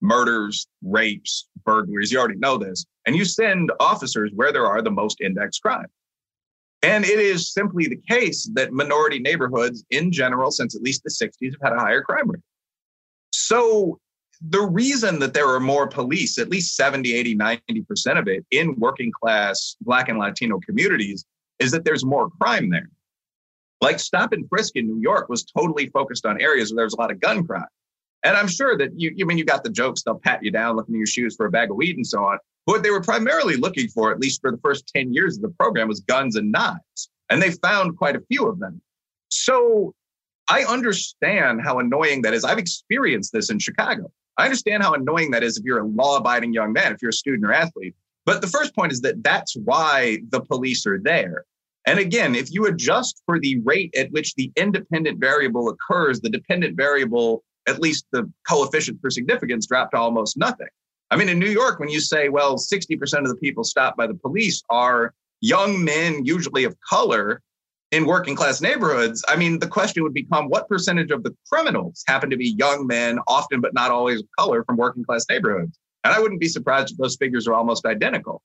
murders, rapes, burglaries. You already know this. And you send officers where there are the most index crimes. And it is simply the case that minority neighborhoods in general, since at least the 60s, have had a higher crime rate. So the reason that there are more police, at least 70, 80, 90% of it in working class Black and Latino communities, is that there's more crime there. Like stop and frisk in New York was totally focused on areas where there's a lot of gun crime. And I'm sure that you, you mean you got the jokes, they'll pat you down, looking in your shoes for a bag of weed and so on. What they were primarily looking for, at least for the first 10 years of the program, was guns and knives. And they found quite a few of them. So I understand how annoying that is. I've experienced this in Chicago. I understand how annoying that is if you're a law abiding young man, if you're a student or athlete. But the first point is that that's why the police are there. And again, if you adjust for the rate at which the independent variable occurs, the dependent variable, at least the coefficient for significance, dropped to almost nothing. I mean, in New York, when you say, well, 60% of the people stopped by the police are young men, usually of color, in working class neighborhoods, I mean, the question would become what percentage of the criminals happen to be young men, often but not always of color, from working class neighborhoods? And I wouldn't be surprised if those figures are almost identical.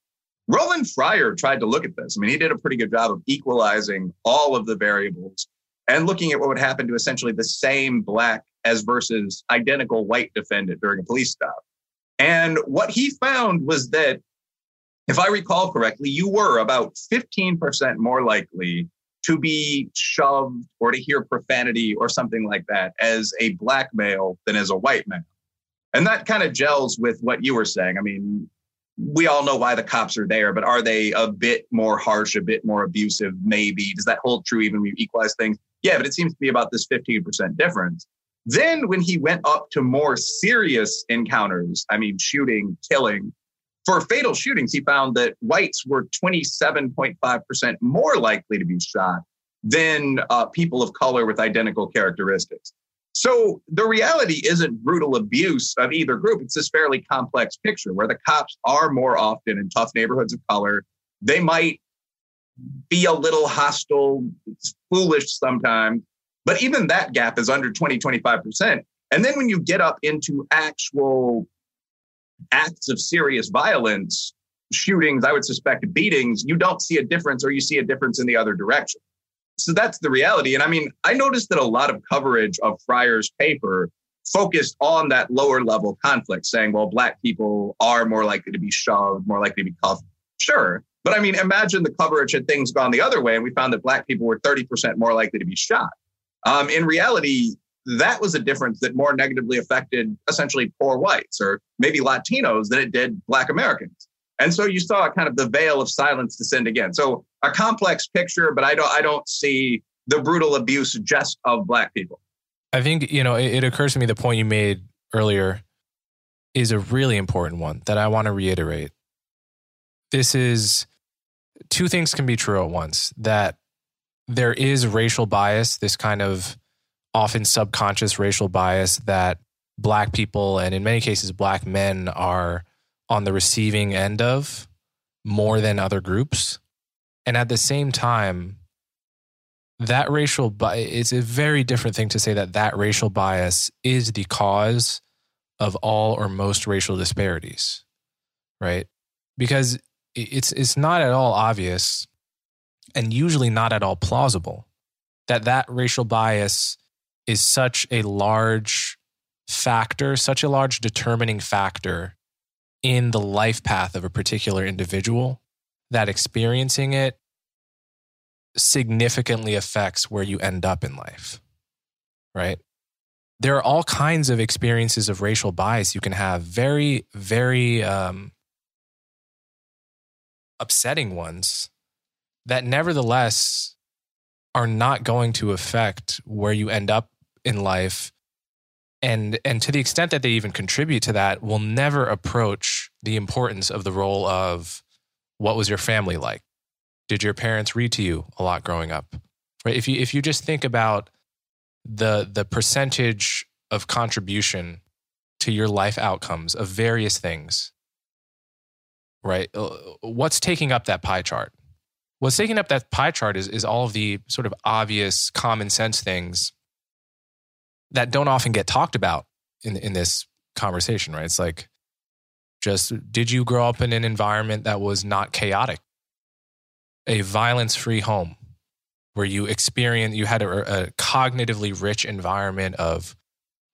Roland Fryer tried to look at this. I mean, he did a pretty good job of equalizing all of the variables and looking at what would happen to essentially the same black as versus identical white defendant during a police stop. And what he found was that, if I recall correctly, you were about 15% more likely to be shoved or to hear profanity or something like that as a black male than as a white male. And that kind of gels with what you were saying. I mean, we all know why the cops are there, but are they a bit more harsh, a bit more abusive? Maybe. Does that hold true even when you equalize things? Yeah, but it seems to be about this 15% difference. Then when he went up to more serious encounters, I mean, shooting, killing, for fatal shootings, he found that whites were 27.5% more likely to be shot than uh, people of color with identical characteristics. So the reality isn't brutal abuse of either group. It's this fairly complex picture where the cops are more often in tough neighborhoods of color. They might be a little hostile, foolish sometimes, but even that gap is under 20, 25%. And then when you get up into actual acts of serious violence, shootings, I would suspect beatings, you don't see a difference or you see a difference in the other direction. So that's the reality. And I mean, I noticed that a lot of coverage of Fryer's paper focused on that lower level conflict, saying, well, Black people are more likely to be shoved, more likely to be cuffed. Sure. But I mean, imagine the coverage had things gone the other way and we found that Black people were 30% more likely to be shot. Um, in reality, that was a difference that more negatively affected essentially poor whites or maybe Latinos than it did Black Americans. And so you saw kind of the veil of silence descend again. So a complex picture, but I don't I don't see the brutal abuse just of black people. I think, you know, it, it occurs to me the point you made earlier is a really important one that I want to reiterate. This is two things can be true at once that there is racial bias, this kind of often subconscious racial bias that black people and in many cases black men are on the receiving end of more than other groups. And at the same time, that racial bias, it's a very different thing to say that that racial bias is the cause of all or most racial disparities, right? Because it's, it's not at all obvious and usually not at all plausible that that racial bias is such a large factor, such a large determining factor in the life path of a particular individual that experiencing it significantly affects where you end up in life, right? There are all kinds of experiences of racial bias you can have, very, very um, upsetting ones that nevertheless are not going to affect where you end up in life. And and to the extent that they even contribute to that will never approach the importance of the role of what was your family like? Did your parents read to you a lot growing up? Right? If you if you just think about the the percentage of contribution to your life outcomes of various things right? Uh, what's taking up that pie chart what's taking up that pie chart is, is all of the sort of obvious common sense things that don't often get talked about in in this conversation, right? It's like just did you grow up in an environment that was not chaotic? A violence-free home where you experience you had a, a cognitively rich environment of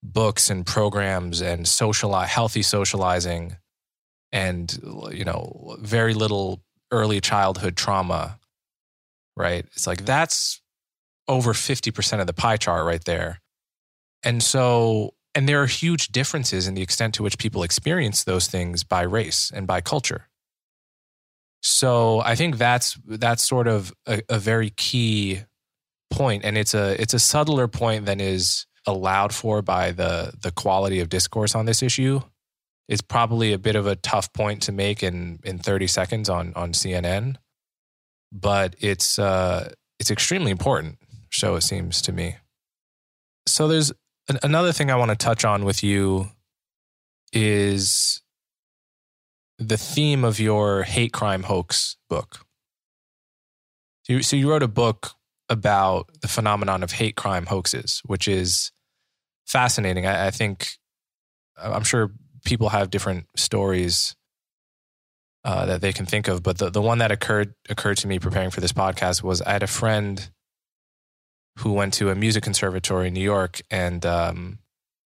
books and programs and social healthy socializing and you know very little early childhood trauma right it's like that's over 50% of the pie chart right there and so, and there are huge differences in the extent to which people experience those things by race and by culture. So I think that's that's sort of a, a very key point, and it's a it's a subtler point than is allowed for by the the quality of discourse on this issue. It's probably a bit of a tough point to make in in 30 seconds on on CNN, but it's uh, it's extremely important. So it seems to me. So there's another thing I want to touch on with you is the theme of your hate crime hoax book. So you, so you wrote a book about the phenomenon of hate crime hoaxes, which is fascinating. I, I think I'm sure people have different stories uh, that they can think of, but the, the one that occurred occurred to me preparing for this podcast was I had a friend who went to a music conservatory in New York, and um,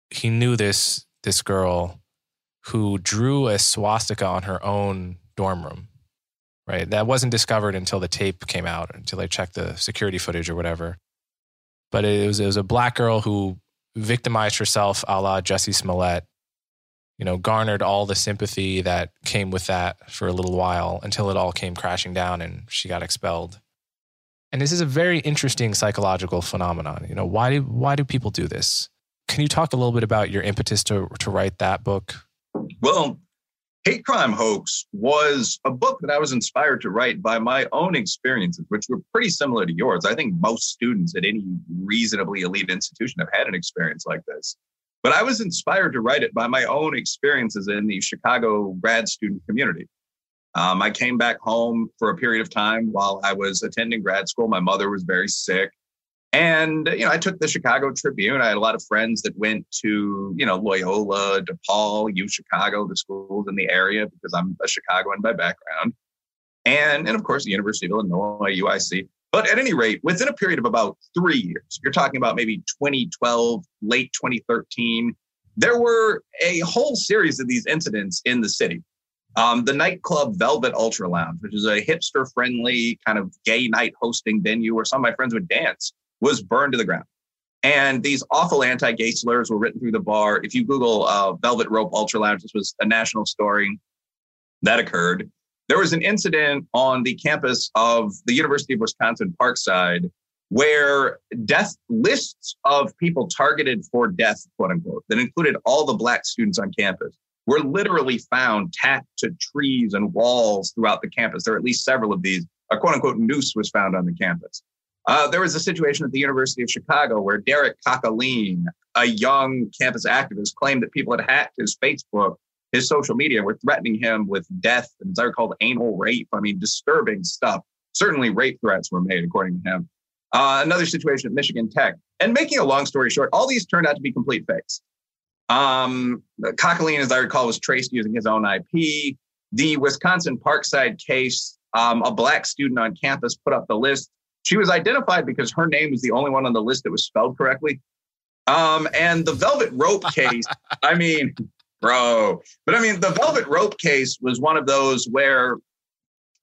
he knew this this girl who drew a swastika on her own dorm room. Right, that wasn't discovered until the tape came out, until they checked the security footage or whatever. But it was it was a black girl who victimized herself, a la Jussie Smollett. You know, garnered all the sympathy that came with that for a little while until it all came crashing down and she got expelled. And this is a very interesting psychological phenomenon. You know, why do why do people do this? Can you talk a little bit about your impetus to to write that book? Well, Hate Crime Hoax was a book that I was inspired to write by my own experiences, which were pretty similar to yours. I think most students at any reasonably elite institution have had an experience like this. But I was inspired to write it by my own experiences in the Chicago grad student community. Um, I came back home for a period of time while I was attending grad school. My mother was very sick. And, you know, I took the Chicago Tribune. I had a lot of friends that went to, you know, Loyola, DePaul, U Chicago, the schools in the area because I'm a Chicagoan by background. And, and of course, the University of Illinois, UIC. But at any rate, within a period of about three years, you're talking about maybe 2012, late 2013, there were a whole series of these incidents in the city. Um, the nightclub Velvet Ultra Lounge, which is a hipster friendly kind of gay night hosting venue where some of my friends would dance, was burned to the ground. And these awful anti gay slurs were written through the bar. If you Google uh, Velvet Rope Ultra Lounge, this was a national story that occurred. There was an incident on the campus of the University of Wisconsin Parkside where death lists of people targeted for death, quote unquote, that included all the black students on campus were literally found tacked to trees and walls throughout the campus. There are at least several of these. A quote unquote noose was found on the campus. Uh, there was a situation at the University of Chicago where Derek Caquelin, a young campus activist, claimed that people had hacked his Facebook his social media were threatening him with death and as I recall, anal rape. I mean, disturbing stuff. Certainly, rape threats were made, according to him. Uh, another situation at Michigan Tech. And making a long story short, all these turned out to be complete fakes. Um, as I recall, was traced using his own IP. The Wisconsin Parkside case, um, a black student on campus put up the list. She was identified because her name was the only one on the list that was spelled correctly. Um, and the Velvet Rope case, I mean, bro. But I mean, the Velvet Rope case was one of those where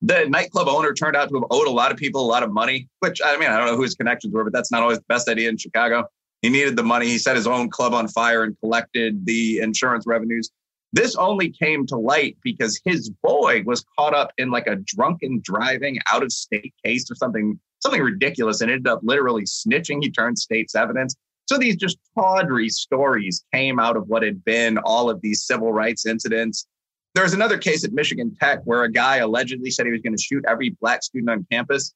the nightclub owner turned out to have owed a lot of people a lot of money, which I mean, I don't know who his connections were, but that's not always the best idea in Chicago. He needed the money. He set his own club on fire and collected the insurance revenues. This only came to light because his boy was caught up in like a drunken driving out of state case or something, something ridiculous, and ended up literally snitching. He turned state's evidence. So these just tawdry stories came out of what had been all of these civil rights incidents. There was another case at Michigan Tech where a guy allegedly said he was going to shoot every black student on campus.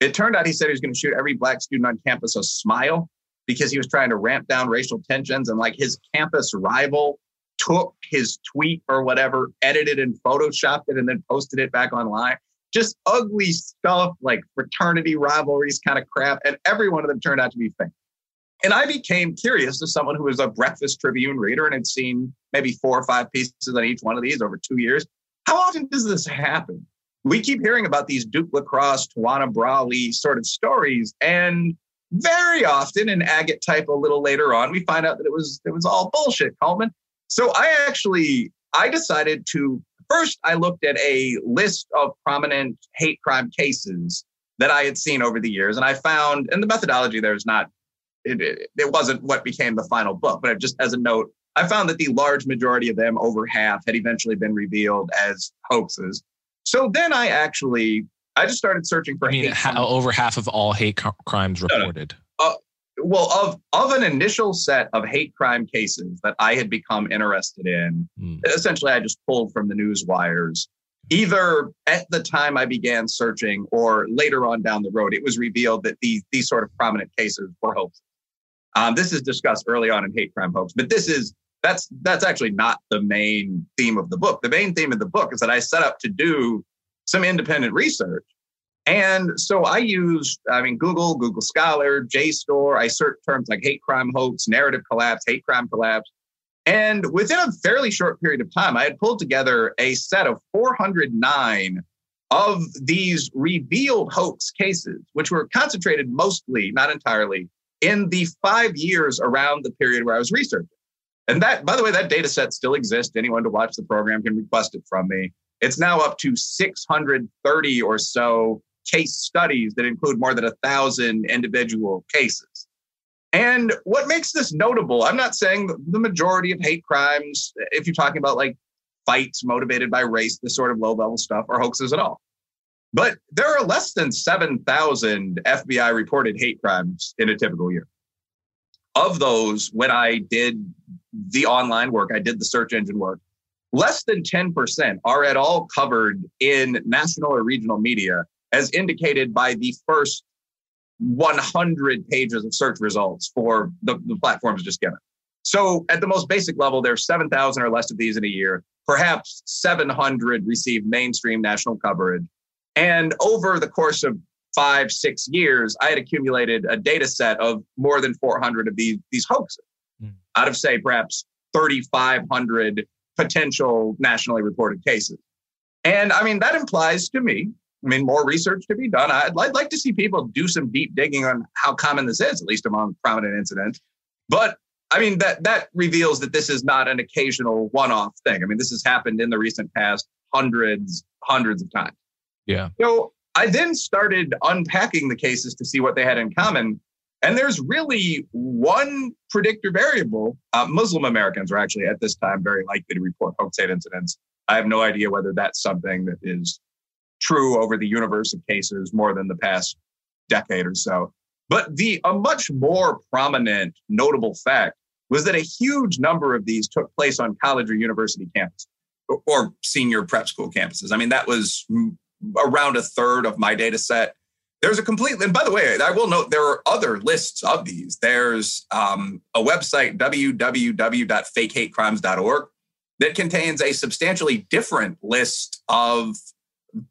It turned out he said he was going to shoot every black student on campus a smile because he was trying to ramp down racial tensions. And like his campus rival took his tweet or whatever, edited and photoshopped it, and then posted it back online. Just ugly stuff like fraternity rivalries kind of crap. And every one of them turned out to be fake. And I became curious as someone who was a Breakfast Tribune reader and had seen maybe four or five pieces on each one of these over two years. How often does this happen? We keep hearing about these Duke lacrosse, Tawana Brawley sort of stories, and very often, in agate type a little later on, we find out that it was it was all bullshit, Coleman. So I actually I decided to first I looked at a list of prominent hate crime cases that I had seen over the years, and I found, and the methodology there is not it, it, it wasn't what became the final book, but just as a note, I found that the large majority of them, over half, had eventually been revealed as hoaxes. So then I actually, I just started searching for. I mean, ha- over half of all hate crimes reported. Uh, well, of of an initial set of hate crime cases that I had become interested in, mm. essentially, I just pulled from the news wires. Either at the time I began searching, or later on down the road, it was revealed that these these sort of prominent cases were hoaxes. Um, this is discussed early on in hate crime hoax, but this is that's that's actually not the main theme of the book. The main theme of the book is that I set up to do some independent research. And so I used, I mean, Google, Google Scholar, JSTOR. I searched terms like hate crime hoax, narrative collapse, hate crime collapse. And within a fairly short period of time, I had pulled together a set of 409 of these revealed hoax cases, which were concentrated mostly, not entirely, in the five years around the period where I was researching. And that, by the way, that data set still exists. Anyone to watch the program can request it from me. It's now up to 630 or so case studies that include more than a thousand individual cases. And what makes this notable, I'm not saying the majority of hate crimes, if you're talking about like fights motivated by race, this sort of low level stuff, are hoaxes at all. But there are less than 7,000 FBI reported hate crimes in a typical year. Of those, when I did the online work, I did the search engine work, less than 10% are at all covered in national or regional media, as indicated by the first 100 pages of search results for the, the platforms just given. So, at the most basic level, there's 7,000 or less of these in a year. Perhaps 700 receive mainstream national coverage. And over the course of five, six years, I had accumulated a data set of more than 400 of these, these hoaxes mm. out of, say, perhaps 3,500 potential nationally reported cases. And I mean, that implies to me, I mean, more research to be done. I'd, I'd like to see people do some deep digging on how common this is, at least among prominent incidents. But I mean, that that reveals that this is not an occasional one-off thing. I mean, this has happened in the recent past hundreds, hundreds of times. Yeah. So I then started unpacking the cases to see what they had in common. And there's really one predictor variable. Uh, Muslim Americans are actually at this time very likely to report hate incidents. I have no idea whether that's something that is true over the universe of cases more than the past decade or so. But the a much more prominent, notable fact was that a huge number of these took place on college or university campus or, or senior prep school campuses. I mean, that was around a third of my data set. There's a complete, and by the way, I will note there are other lists of these. There's um, a website, www.fakehatecrimes.org, that contains a substantially different list of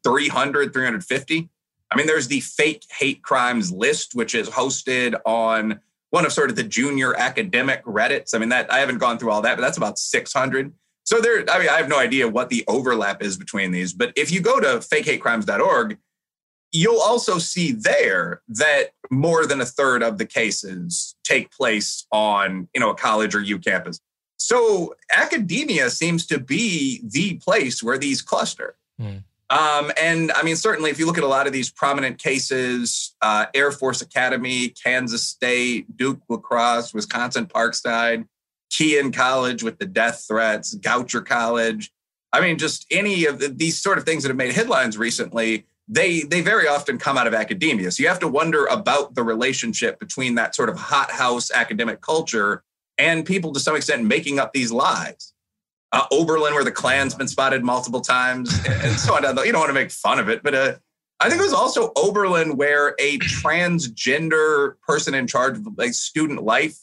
300, 350. I mean, there's the fake hate crimes list, which is hosted on one of sort of the junior academic Reddits. I mean, that I haven't gone through all that, but that's about 600. So there, I mean, I have no idea what the overlap is between these. But if you go to fakehatecrimes.org, you'll also see there that more than a third of the cases take place on, you know, a college or U campus. So academia seems to be the place where these cluster. Mm. Um, and I mean, certainly, if you look at a lot of these prominent cases, uh, Air Force Academy, Kansas State, Duke Lacrosse, Wisconsin Parkside, Kean College with the death threats, Goucher College. I mean, just any of the, these sort of things that have made headlines recently, they they very often come out of academia. So you have to wonder about the relationship between that sort of hothouse academic culture and people to some extent making up these lies uh, Oberlin, where the Klan's been spotted multiple times, and so on. You don't want to make fun of it, but uh, I think it was also Oberlin where a transgender person in charge of like student life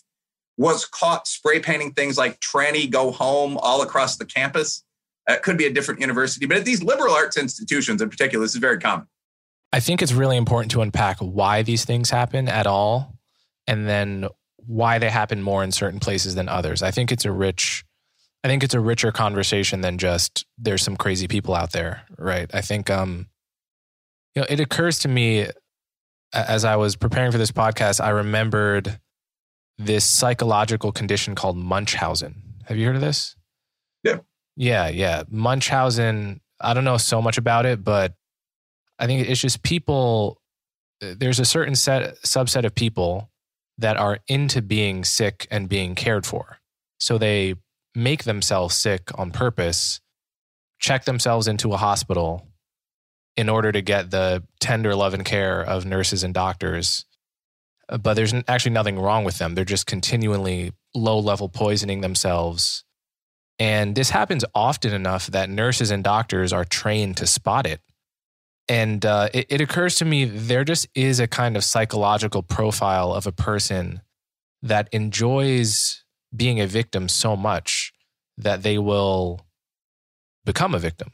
was caught spray painting things like "tranny go home" all across the campus. It could be a different university, but at these liberal arts institutions in particular, this is very common. I think it's really important to unpack why these things happen at all, and then why they happen more in certain places than others. I think it's a rich I think it's a richer conversation than just there's some crazy people out there, right? I think um you know, it occurs to me as I was preparing for this podcast, I remembered this psychological condition called Munchausen. Have you heard of this? Yeah. Yeah, yeah. Munchausen, I don't know so much about it, but I think it's just people uh, there's a certain set subset of people that are into being sick and being cared for. So they make themselves sick on purpose, check themselves into a hospital in order to get the tender love and care of nurses and doctors. But there's actually nothing wrong with them. They're just continually low level poisoning themselves. And this happens often enough that nurses and doctors are trained to spot it. And uh, it, it occurs to me there just is a kind of psychological profile of a person that enjoys being a victim so much that they will become a victim.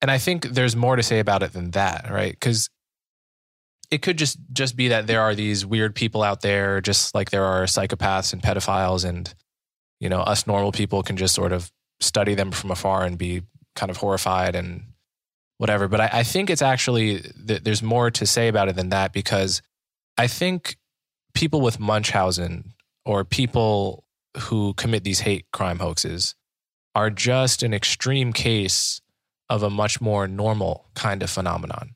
And I think there's more to say about it than that, right? Because it could just just be that there are these weird people out there, just like there are psychopaths and pedophiles, and you know, us normal people can just sort of study them from afar and be kind of horrified and whatever. But I, I think it's actually there's more to say about it than that because I think people with Munchausen or people who commit these hate crime hoaxes are just an extreme case of a much more normal kind of phenomenon,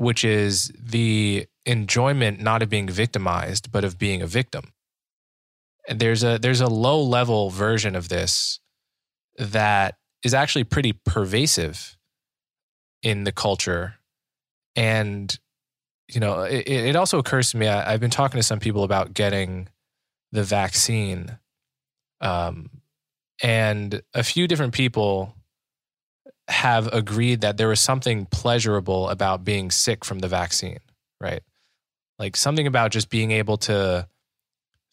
which is the enjoyment not of being victimized, but of being a victim. And there's a there's a low level version of this that is actually pretty pervasive in the culture. And, you know, it, it also occurs to me, I, have been talking to some people about getting the vaccine. Um, and a few different people have agreed that there was something pleasurable about being sick from the vaccine, right? Like something about just being able to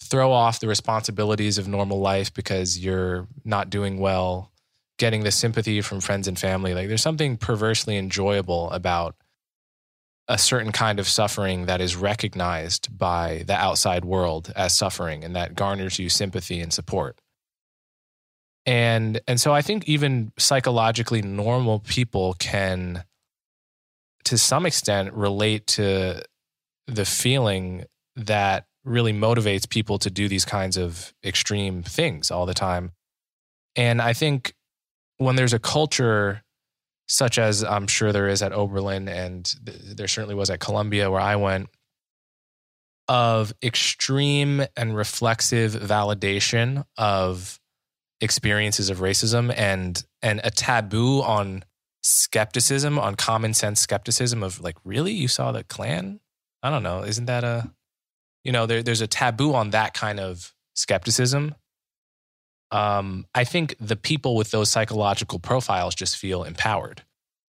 throw off the responsibilities of normal life because you're not doing well, getting the sympathy from friends and family. Like there's something perversely enjoyable about a certain kind of suffering that is recognized by the outside world as suffering and that garners you sympathy and support. And and so I think even psychologically normal people can to some extent relate to the feeling that really motivates people to do these kinds of extreme things all the time. And I think when there's a culture such as I'm sure there is at Oberlin and th- there certainly was at Columbia where I went, of extreme and reflexive validation of experiences of racism and and a taboo on skepticism on common sense skepticism of like, really? You saw the Klan? I don't know. Isn't that a, you know, there, there's a taboo on that kind of skepticism. Um, I think the people with those psychological profiles just feel empowered.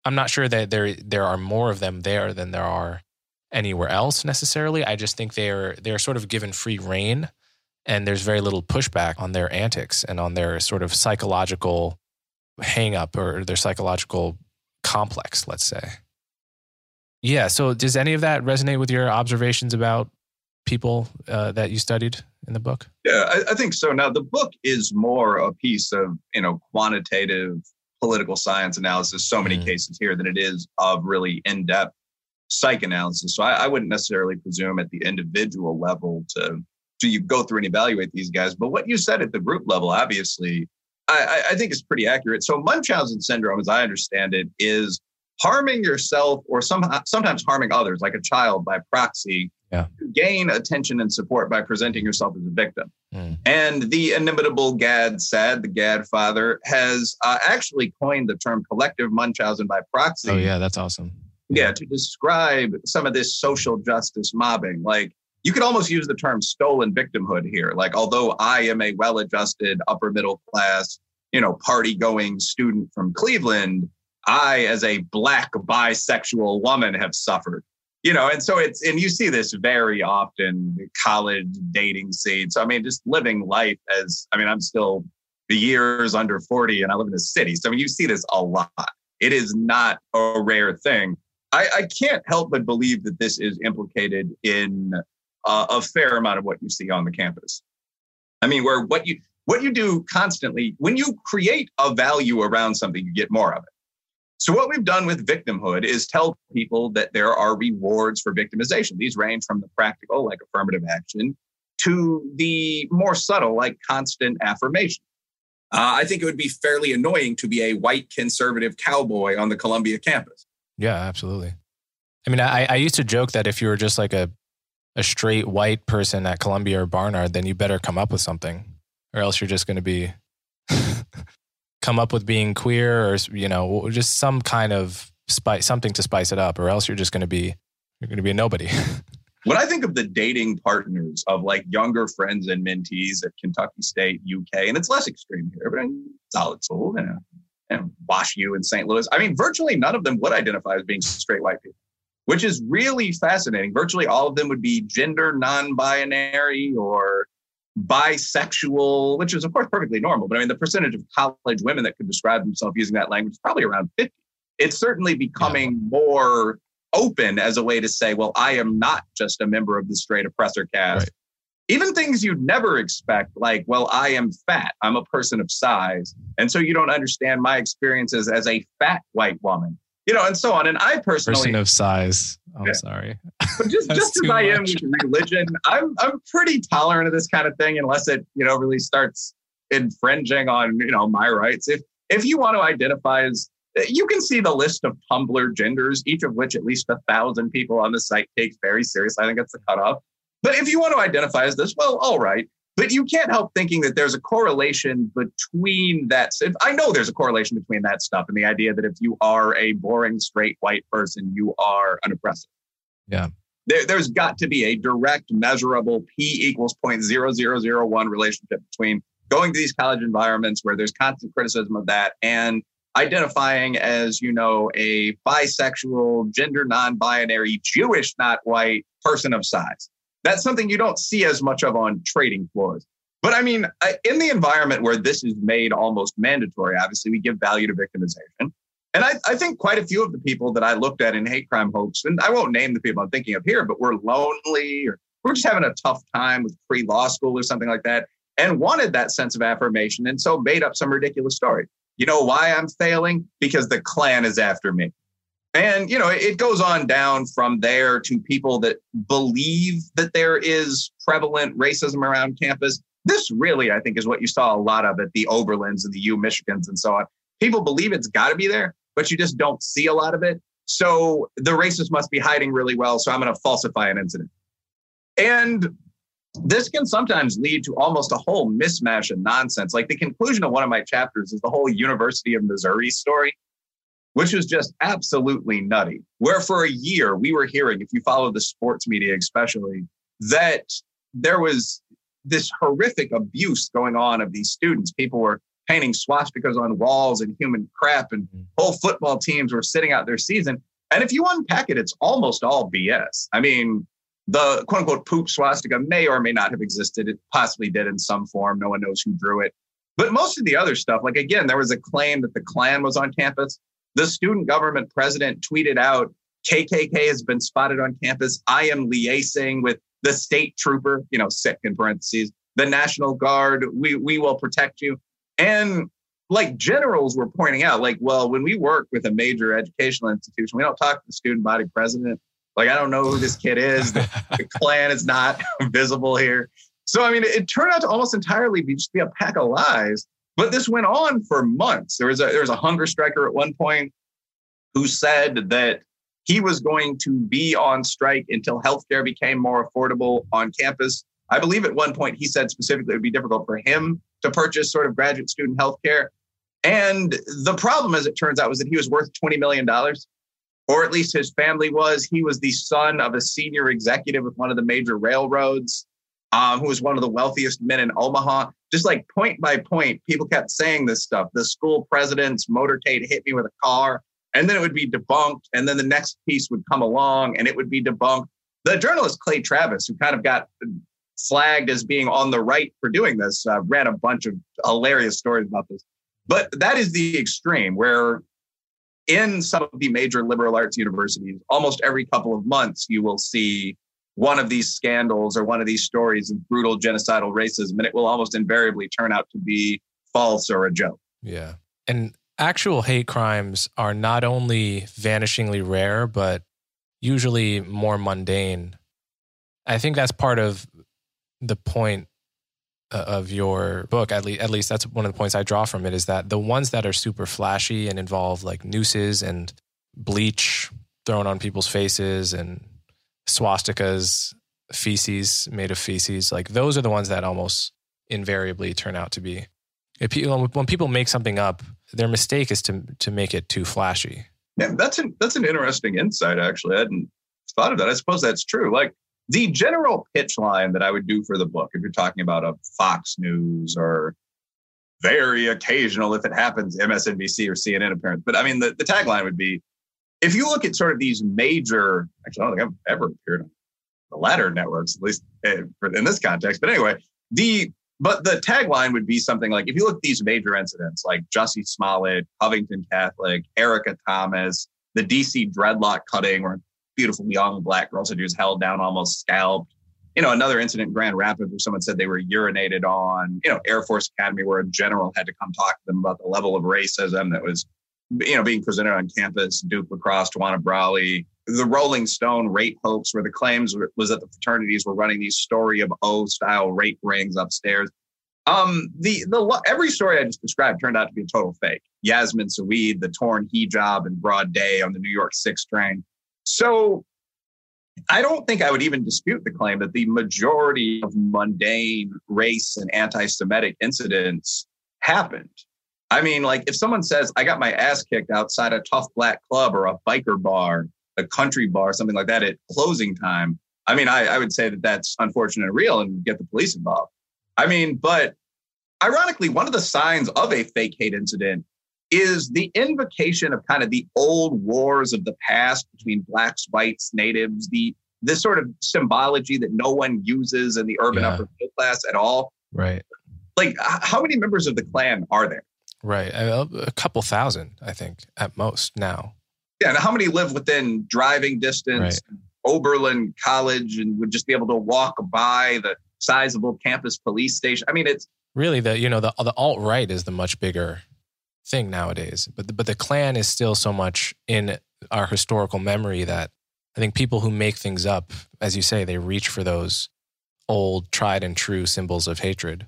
I'm not sure that there there are more of them there than there are anywhere else necessarily. I just think they're they're sort of given free reign and there's very little pushback on their antics and on their sort of psychological hang up or their psychological complex, let's say. Yeah. So, does any of that resonate with your observations about people uh, that you studied in the book? Yeah, I, I, think so. Now, the book is more a piece of you know quantitative political science analysis, so many mm. cases here, than it is of really in depth psychoanalysis. So, I, I wouldn't necessarily presume at the individual level to do you go through and evaluate these guys. But what you said at the group level, obviously, I, I think is pretty accurate. So Munchausen syndrome, as I understand it, is harming yourself or some, sometimes harming others, like a child by proxy, yeah. to gain attention and support by presenting yourself as a victim. Mm. And the inimitable Gad Saad, the Gad father, has uh, actually coined the term collective Munchausen by proxy. Oh, yeah, that's awesome. Yeah, to describe some of this social justice mobbing. Like you could almost use the term stolen victimhood here. Like, although I am a well adjusted, upper middle class, you know, party going student from Cleveland, I, as a black bisexual woman, have suffered. You know, and so it's, and you see this very often college dating scene. So, I mean, just living life as, I mean, I'm still the years under 40 and I live in a city. So, I mean, you see this a lot. It is not a rare thing. I, I can't help but believe that this is implicated in uh, a fair amount of what you see on the campus. I mean, where what you what you do constantly when you create a value around something, you get more of it. So what we've done with victimhood is tell people that there are rewards for victimization. These range from the practical, like affirmative action, to the more subtle, like constant affirmation. Uh, I think it would be fairly annoying to be a white conservative cowboy on the Columbia campus. Yeah, absolutely. I mean, I, I used to joke that if you were just like a a straight white person at Columbia or Barnard, then you better come up with something, or else you're just going to be come up with being queer or you know just some kind of spice, something to spice it up, or else you're just going to be you're going to be a nobody. when I think of the dating partners of like younger friends and mentees at Kentucky State, UK, and it's less extreme here, but Solid Soul, you know, and Wash U in St. Louis. I mean, virtually none of them would identify as being straight white people which is really fascinating. Virtually all of them would be gender non binary or bisexual, which is, of course, perfectly normal. But I mean, the percentage of college women that could describe themselves using that language is probably around 50. It's certainly becoming yeah. more open as a way to say, well, I am not just a member of the straight oppressor caste. Right. Even things you'd never expect, like, well, I am fat. I'm a person of size. And so you don't understand my experiences as a fat white woman you know, and so on. And I personally, person of size. I'm yeah. sorry, but just just as I am with religion, I'm I'm pretty tolerant of this kind of thing, unless it you know really starts infringing on you know my rights. If if you want to identify as you can see the list of Tumblr genders, each of which at least a thousand people on the site takes very seriously. I think that's the cutoff. But if you want to identify as this, well, all right. But you can't help thinking that there's a correlation between that. I know there's a correlation between that stuff and the idea that if you are a boring straight white person, you are an oppressor. Yeah. There, there's got to be a direct, measurable P equals 0.0001 relationship between going to these college environments where there's constant criticism of that and identifying as, you know, a bisexual, gender non binary, Jewish, not white person of size. That's something you don't see as much of on trading floors. But I mean, in the environment where this is made almost mandatory, obviously we give value to victimization. And I, I, think quite a few of the people that I looked at in hate crime hoax, and I won't name the people I'm thinking of here, but we're lonely or we're just having a tough time with pre law school or something like that, and wanted that sense of affirmation. And so made up some ridiculous story. You know why I'm failing? Because the Klan is after me. And, you know, it goes on down from there to people that believe that there is prevalent racism around campus. This really, I think, is what you saw a lot of at the Oberlins and the U Michigans and so on. People believe it's got to be there, but you just don't see a lot of it. So the racist must be hiding really well. So I'm going to falsify an incident. And this can sometimes lead to almost a whole mismatch of nonsense. Like the conclusion of one of my chapters is the whole University of Missouri story which was just absolutely nutty. Where for a year we were hearing, if you follow the sports media especially, that there was this horrific abuse going on of these students. People were painting swastikas on walls and human crap, and mm-hmm. whole football teams were sitting out their season. And if you unpack it, it's almost all BS. I mean, the quote unquote poop swastika may or may not have existed. It possibly did in some form. No one knows who drew it. But most of the other stuff, like again, there was a claim that the Klan was on campus. The student government president tweeted out KKK has been spotted on campus. I am liaising with the state trooper, you know, sic in parentheses, the National Guard. We, we will protect you. And like generals were pointing out, like, well, when we work with a major educational institution, we don't talk to the student body president. Like, I don't know who this kid is. The, the Klan is not visible here. So, I mean, it, it turned out to almost entirely be just be a pack of lies. But this went on for months. There was a there was a hunger striker at one point who said that he was going to be on strike until healthcare became more affordable on campus. I believe at one point he said specifically it would be difficult for him to purchase sort of graduate student healthcare. And the problem, as it turns out, was that he was worth $20 million, or at least his family was. He was the son of a senior executive with one of the major railroads, um, who was one of the wealthiest men in Omaha. Just like point by point, people kept saying this stuff. The school president's motorcade hit me with a car, and then it would be debunked. And then the next piece would come along and it would be debunked. The journalist Clay Travis, who kind of got flagged as being on the right for doing this, uh, ran a bunch of hilarious stories about this. But that is the extreme where in some of the major liberal arts universities, almost every couple of months, you will see one of these scandals or one of these stories of brutal genocidal racism, and it will almost invariably turn out to be false or a joke. Yeah. And actual hate crimes are not only vanishingly rare, but usually more mundane. I think that's part of the point uh, of your book at least at least that's one of the points I draw from it is that the ones that are super flashy and involve like nooses and bleach thrown on people's faces and swastikas feces made of feces like those are the ones that almost invariably turn out to be. When people make something up their mistake is to to make it too flashy. Yeah that's an that's an interesting insight actually. I hadn't thought of that. I suppose that's true. Like the general pitch line that I would do for the book, if you're talking about a Fox News or very occasional, if it happens, MSNBC or CNN appearance. But I mean, the, the tagline would be if you look at sort of these major, actually, I don't think I've ever appeared on the latter networks, at least eh, in this context. But anyway, the but the tagline would be something like if you look at these major incidents like Jussie Smollett, Covington Catholic, Erica Thomas, the DC dreadlock cutting, where beautiful young black girls who was held down, almost scalped. You know, another incident in Grand Rapids where someone said they were urinated on. You know, Air Force Academy where a general had to come talk to them about the level of racism that was, you know, being presented on campus. Duke lacrosse, Tawana Brawley, the Rolling Stone rape hoax, where the claims was that the fraternities were running these story of O style rape rings upstairs. Um, the the every story I just described turned out to be a total fake. Yasmin Seweid, the torn hijab in broad day on the New York Six train. So I don't think I would even dispute the claim that the majority of mundane race and anti Semitic incidents happened. I mean, like if someone says, I got my ass kicked outside a tough black club or a biker bar, a country bar, something like that at closing time, I mean, I, I would say that that's unfortunate and real and get the police involved. I mean, but ironically, one of the signs of a fake hate incident is the invocation of kind of the old wars of the past between blacks, whites, natives, the this sort of symbology that no one uses in the urban yeah. upper middle class at all. Right. Like, how many members of the Klan are there? Right. A, a couple thousand, I think, at most now. Yeah. And how many live within driving distance, right. Oberlin College, and would just be able to walk by the sizable campus police station? I mean, it's really the, you know, the, the alt right is the much bigger thing nowadays. But the, but the Klan is still so much in our historical memory that I think people who make things up, as you say, they reach for those old, tried and true symbols of hatred.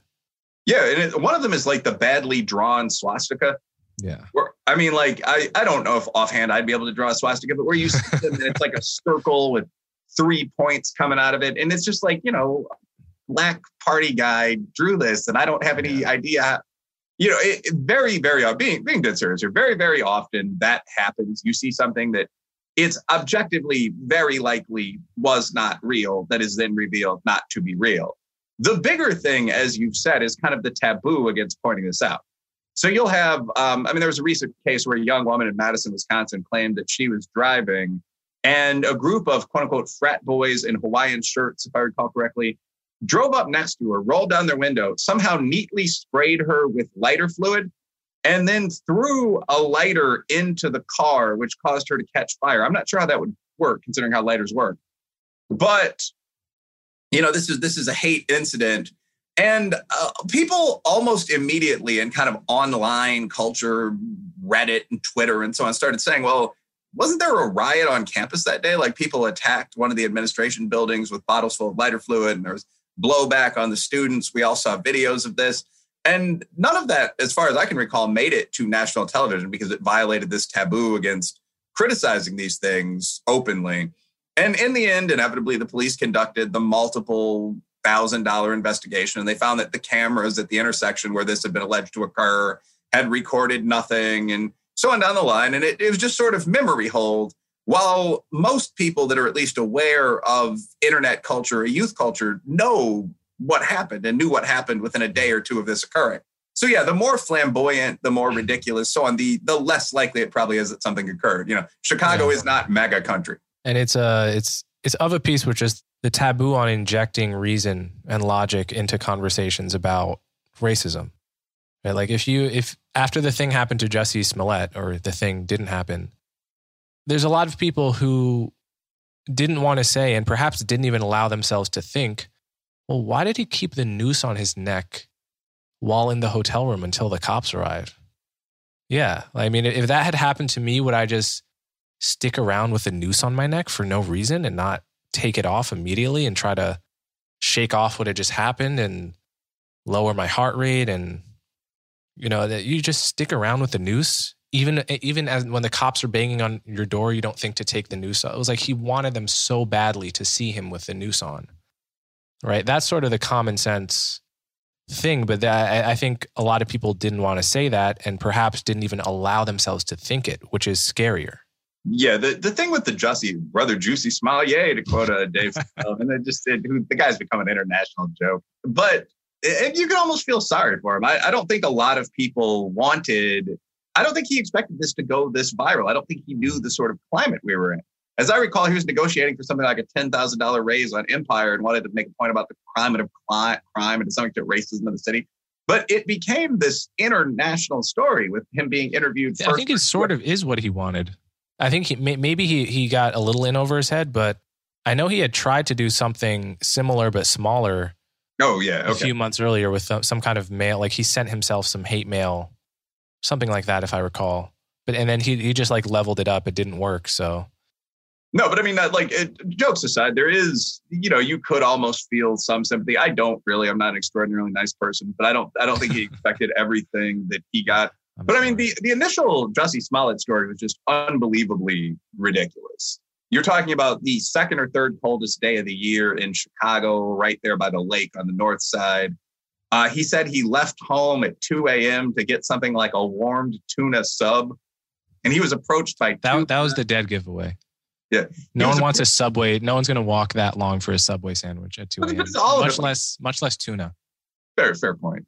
Yeah, and it, one of them is like the badly drawn swastika. Yeah. Where, I mean, like I, I don't know if offhand I'd be able to draw a swastika, but where you see them and it's like a circle with three points coming out of it, and it's just like you know, black party guy drew this, and I don't have any yeah. idea you know, it, it very, very, uh, being, being dead serious here, very, very often that happens. You see something that it's objectively very likely was not real that is then revealed not to be real. The bigger thing, as you've said, is kind of the taboo against pointing this out. So you'll have, um, I mean, there was a recent case where a young woman in Madison, Wisconsin claimed that she was driving and a group of quote unquote frat boys in Hawaiian shirts, if I recall correctly, drove up next to her, rolled down their window, somehow neatly sprayed her with lighter fluid, and then threw a lighter into the car, which caused her to catch fire. I'm not sure how that would work, considering how lighters work. But you know, this is this is a hate incident, and uh, people almost immediately in kind of online culture, Reddit and Twitter and so on, started saying, "Well." Wasn't there a riot on campus that day? Like people attacked one of the administration buildings with bottles full of lighter fluid, and there was blowback on the students. We all saw videos of this. And none of that, as far as I can recall, made it to national television because it violated this taboo against criticizing these things openly. And in the end, inevitably, the police conducted the multiple thousand dollar investigation and they found that the cameras at the intersection where this had been alleged to occur had recorded nothing and so on down the line. And it, it was just sort of memory hold while most people that are at least aware of internet culture or youth culture know what happened and knew what happened within a day or two of this occurring. So yeah, the more flamboyant, the more ridiculous, so on, the the less likely it probably is that something occurred. You know, Chicago yeah. is not MAGA country. And it's uh it's it's of a piece with just the taboo on injecting reason and logic into conversations about racism. Right? Like if you if after the thing happened to Jussie Smollett or the thing didn't happen, there's a lot of people who didn't want to say and perhaps didn't even allow themselves to think, well, why did he keep the noose on his neck while in the hotel room until the cops arrived? Yeah. I mean, if that had happened to me, would I just stick around with a noose on my neck for no reason and not take it off immediately and try to shake off what had just happened and lower my heart rate and you know that you just stick around with the noose even even as when the cops are banging on your door, you don't think to take the noose off. It was like he wanted them so badly to see him with the noose on, right? That's sort of the common sense thing. But that, I think a lot of people didn't want to say that, and perhaps didn't even allow themselves to think it, which is scarier. Yeah, the, the thing with the Jussie brother Juicy Smile, yay to quote uh, Dave, and it just it, the guy's become an international joke. But it, you can almost feel sorry for him. I, I don't think a lot of people wanted I don't think he expected this to go this viral. I don't think he knew the sort of climate we were in. As I recall, he was negotiating for something like a ten thousand dollar raise on Empire and wanted to make a point about the crime of crime and to some extent racism in the city. But it became this international story with him being interviewed. I think it sort of is what he wanted. I think he, maybe he he got a little in over his head, but I know he had tried to do something similar but smaller. Oh yeah, okay. a few months earlier with uh, some kind of mail. Like he sent himself some hate mail something like that, if I recall. But and then he he just like leveled it up. It didn't work. So no, but I mean, that, like, it, jokes aside, there is, you know, you could almost feel some sympathy. I don't really. I'm not an extraordinarily nice person, but I don't. I don't think he expected everything that he got. I'm but sorry. I mean, the the initial Jussie Smollett story was just unbelievably ridiculous. You're talking about the second or third coldest day of the year in Chicago, right there by the lake on the north side. Uh, he said he left home at 2 a.m. to get something like a warmed tuna sub, and he was approached by that. That was the dead giveaway. Yeah, no one wants a subway. No one's going to walk that long for a subway sandwich at 2 a.m. Much less, much less tuna. Fair, fair point.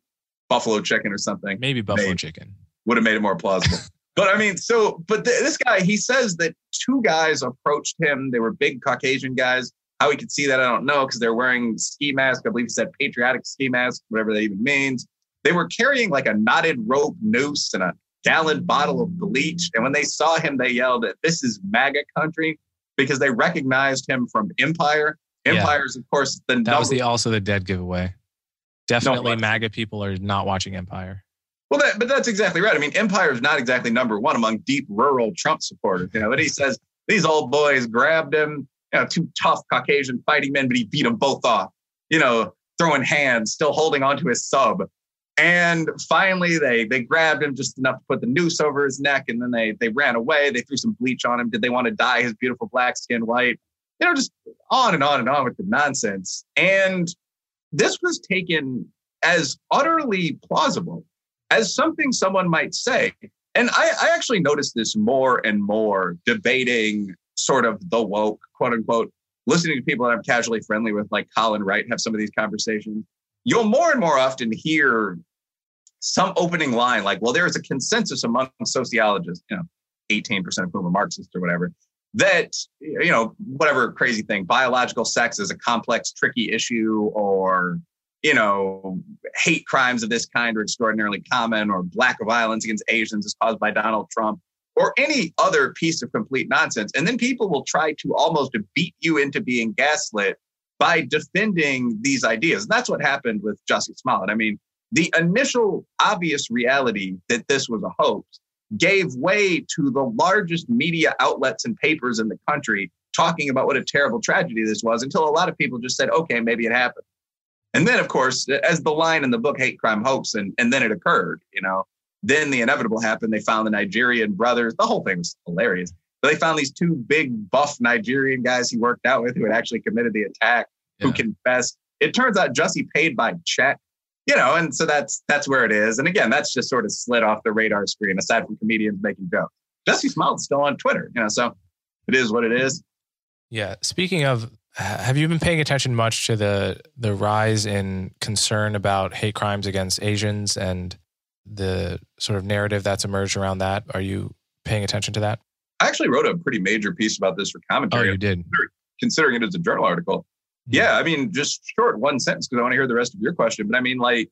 Buffalo chicken or something. Maybe buffalo Maybe. chicken would have made it more plausible. but I mean, so but th- this guy, he says that two guys approached him. They were big Caucasian guys how he could see that, I don't know, because they're wearing ski masks. I believe he said patriotic ski mask, whatever that even means. They were carrying like a knotted rope noose and a gallon bottle of bleach. And when they saw him, they yelled, This is MAGA country because they recognized him from Empire. Empire's, yeah. of course, the that was the also the dead giveaway. Definitely, no, MAGA people are not watching Empire. Well, that, but that's exactly right. I mean, Empire is not exactly number one among deep rural Trump supporters. You know, but he says these old boys grabbed him, you know, two tough Caucasian fighting men, but he beat them both off, you know, throwing hands, still holding onto his sub. And finally, they they grabbed him just enough to put the noose over his neck, and then they they ran away. They threw some bleach on him. Did they want to dye his beautiful black skin white? You know, just on and on and on with the nonsense. And this was taken as utterly plausible as something someone might say. And I, I actually noticed this more and more debating sort of the woke, quote unquote, listening to people that I'm casually friendly with, like Colin Wright, have some of these conversations. You'll more and more often hear some opening line like, well, there is a consensus among sociologists, you know, 18% of whom are Marxist or whatever, that, you know, whatever crazy thing, biological sex is a complex, tricky issue, or, you know, hate crimes of this kind are extraordinarily common, or black violence against Asians is caused by Donald Trump, or any other piece of complete nonsense. And then people will try to almost beat you into being gaslit by defending these ideas. And that's what happened with Jussie Smollett. I mean, the initial obvious reality that this was a hoax gave way to the largest media outlets and papers in the country talking about what a terrible tragedy this was until a lot of people just said, okay, maybe it happened. And then, of course, as the line in the book, Hate Crime Hoax, and, and then it occurred, you know, then the inevitable happened. They found the Nigerian brothers. The whole thing was hilarious. But they found these two big, buff Nigerian guys he worked out with who had actually committed the attack, yeah. who confessed. It turns out Jussie paid by check you know, and so that's that's where it is. And again, that's just sort of slid off the radar screen aside from comedians making jokes. Jussie Smollett's still on Twitter, you know, so it is what it is. Yeah. Speaking of, have you been paying attention much to the the rise in concern about hate crimes against Asians and the sort of narrative that's emerged around that? Are you paying attention to that? I actually wrote a pretty major piece about this for commentary. Oh, you did. Considering it as a journal article. Hmm. Yeah, I mean, just short one sentence because I want to hear the rest of your question. But I mean, like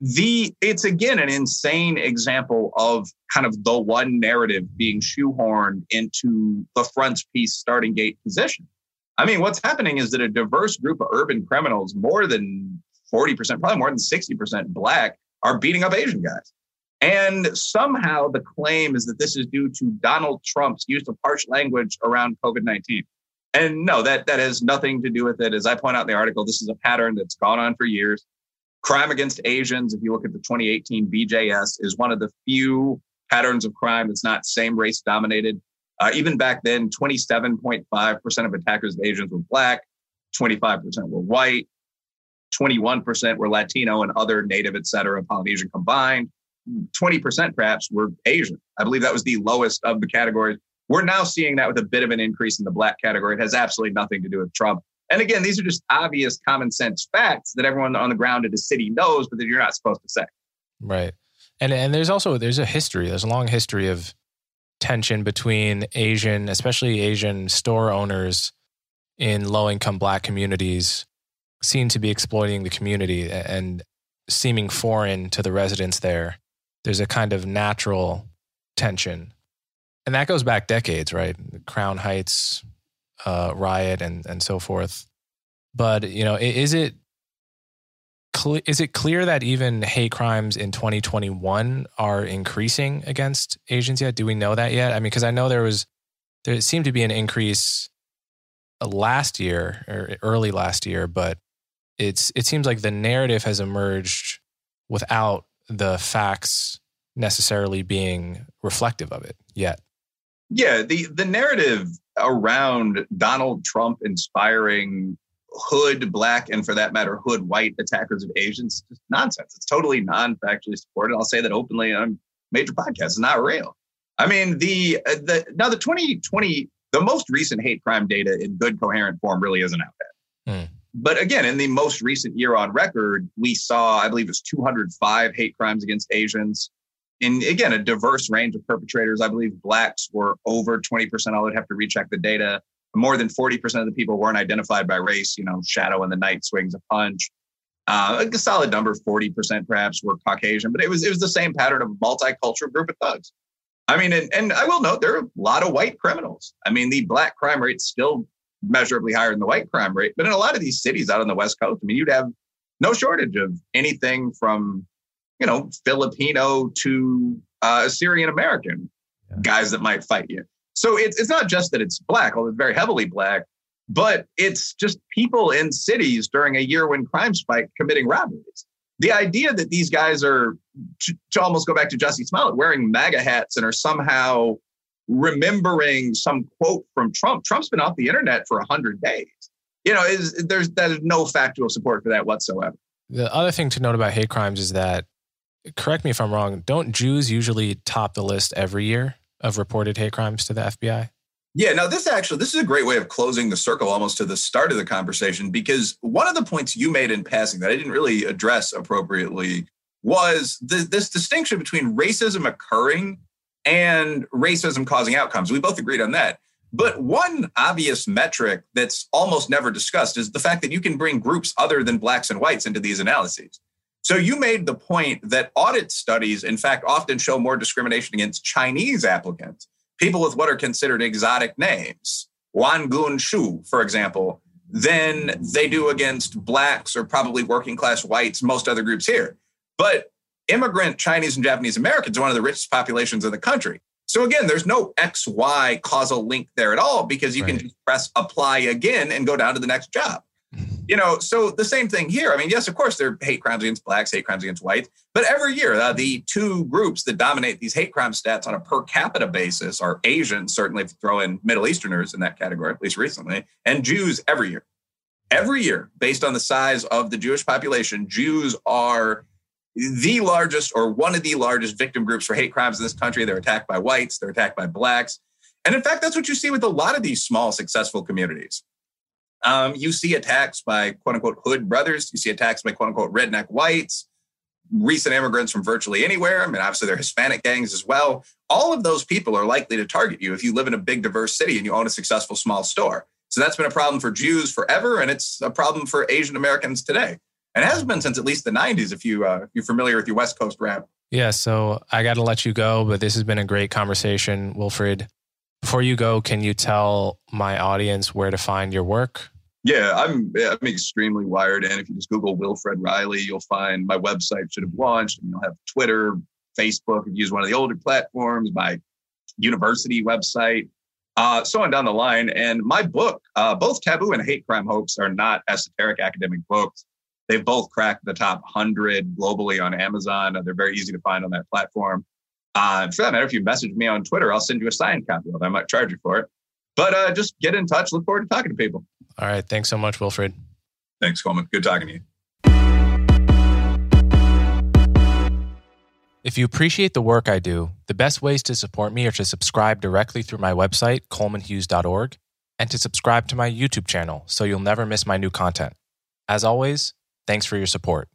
the it's again an insane example of kind of the one narrative being shoehorned into the frontispiece starting gate position. I mean, what's happening is that a diverse group of urban criminals, more than 40%, probably more than 60% black, are beating up Asian guys. And somehow the claim is that this is due to Donald Trump's use of harsh language around COVID 19. And no, that that has nothing to do with it. As I point out in the article, this is a pattern that's gone on for years. Crime against Asians, if you look at the 2018 BJS, is one of the few patterns of crime that's not same race dominated. Uh, even back then, 27.5% of attackers of Asians were black, 25% were white, 21% were Latino and other native, et cetera, Polynesian combined. 20% perhaps were Asian. I believe that was the lowest of the categories. We're now seeing that with a bit of an increase in the black category. It has absolutely nothing to do with Trump. And again, these are just obvious common sense facts that everyone on the ground in the city knows, but that you're not supposed to say. Right. And and there's also there's a history. There's a long history of tension between Asian, especially Asian store owners in low income black communities seen to be exploiting the community and seeming foreign to the residents there. There's a kind of natural tension and that goes back decades, right? Crown Heights uh, riot and and so forth. But you know, is it is it clear that even hate crimes in 2021 are increasing against Asians yet? Do we know that yet? I mean, because I know there was there seemed to be an increase last year or early last year, but it's it seems like the narrative has emerged without the facts necessarily being reflective of it yet. Yeah, the the narrative around Donald Trump inspiring hood black and for that matter hood white attackers of Asians is nonsense. It's totally non-factually supported. I'll say that openly on major podcasts. It's not real. I mean, the uh, the now the 2020 the most recent hate crime data in good coherent form really isn't out yet. Hmm. But again, in the most recent year on record, we saw, I believe it was 205 hate crimes against Asians, in again a diverse range of perpetrators. I believe blacks were over 20%. I would have to recheck the data. More than 40% of the people weren't identified by race. You know, shadow in the night swings a punch. Uh, a solid number, 40% perhaps, were Caucasian, but it was it was the same pattern of multicultural group of thugs. I mean, and, and I will note there are a lot of white criminals. I mean, the black crime rate's still measurably higher than the white crime rate, but in a lot of these cities out on the West Coast, I mean, you'd have no shortage of anything from you know, Filipino to uh, Syrian American yeah. guys that might fight you. So it's it's not just that it's black, although it's very heavily black, but it's just people in cities during a year when crime spike committing robberies. The idea that these guys are, to, to almost go back to Jussie Smollett, wearing MAGA hats and are somehow remembering some quote from Trump. Trump's been off the internet for 100 days. You know, is there's there's no factual support for that whatsoever. The other thing to note about hate crimes is that correct me if I'm wrong, don't Jews usually top the list every year of reported hate crimes to the FBI? Yeah, now this actually this is a great way of closing the circle almost to the start of the conversation because one of the points you made in passing that I didn't really address appropriately was the, this distinction between racism occurring and racism causing outcomes. We both agreed on that. But one obvious metric that's almost never discussed is the fact that you can bring groups other than blacks and whites into these analyses. So you made the point that audit studies, in fact, often show more discrimination against Chinese applicants, people with what are considered exotic names, Wan Gun Shu, for example, than they do against blacks or probably working class whites, most other groups here. But immigrant Chinese and Japanese Americans are one of the richest populations in the country. So again, there's no XY causal link there at all because you right. can just press apply again and go down to the next job. You know, so the same thing here. I mean, yes, of course, there are hate crimes against blacks, hate crimes against whites, but every year, uh, the two groups that dominate these hate crime stats on a per capita basis are Asians, certainly if you throw in Middle Easterners in that category, at least recently, and Jews every year. Every year, based on the size of the Jewish population, Jews are the largest or one of the largest victim groups for hate crimes in this country. They're attacked by whites, they're attacked by blacks. And in fact, that's what you see with a lot of these small, successful communities. Um, you see attacks by quote unquote hood brothers. You see attacks by quote unquote redneck whites, recent immigrants from virtually anywhere. I mean, obviously, they're Hispanic gangs as well. All of those people are likely to target you if you live in a big, diverse city and you own a successful small store. So that's been a problem for Jews forever, and it's a problem for Asian Americans today. And has been since at least the 90s, if, you, uh, if you're familiar with your West Coast rap. Yeah, so I got to let you go, but this has been a great conversation, Wilfred. Before you go, can you tell my audience where to find your work? Yeah, I'm I'm extremely wired in. If you just Google Wilfred Reilly, you'll find my website should have launched. And you'll have Twitter, Facebook. If you use one of the older platforms, my university website, uh, so on down the line. And my book, uh, both Taboo and Hate Crime Hoax, are not esoteric academic books. They've both cracked the top 100 globally on Amazon. They're very easy to find on that platform. Uh, for that matter, if you message me on Twitter, I'll send you a signed copy of it. I might charge you for it. But uh, just get in touch. Look forward to talking to people. All right. Thanks so much, Wilfred. Thanks, Coleman. Good talking to you. If you appreciate the work I do, the best ways to support me are to subscribe directly through my website, colemanhughes.org, and to subscribe to my YouTube channel so you'll never miss my new content. As always, thanks for your support.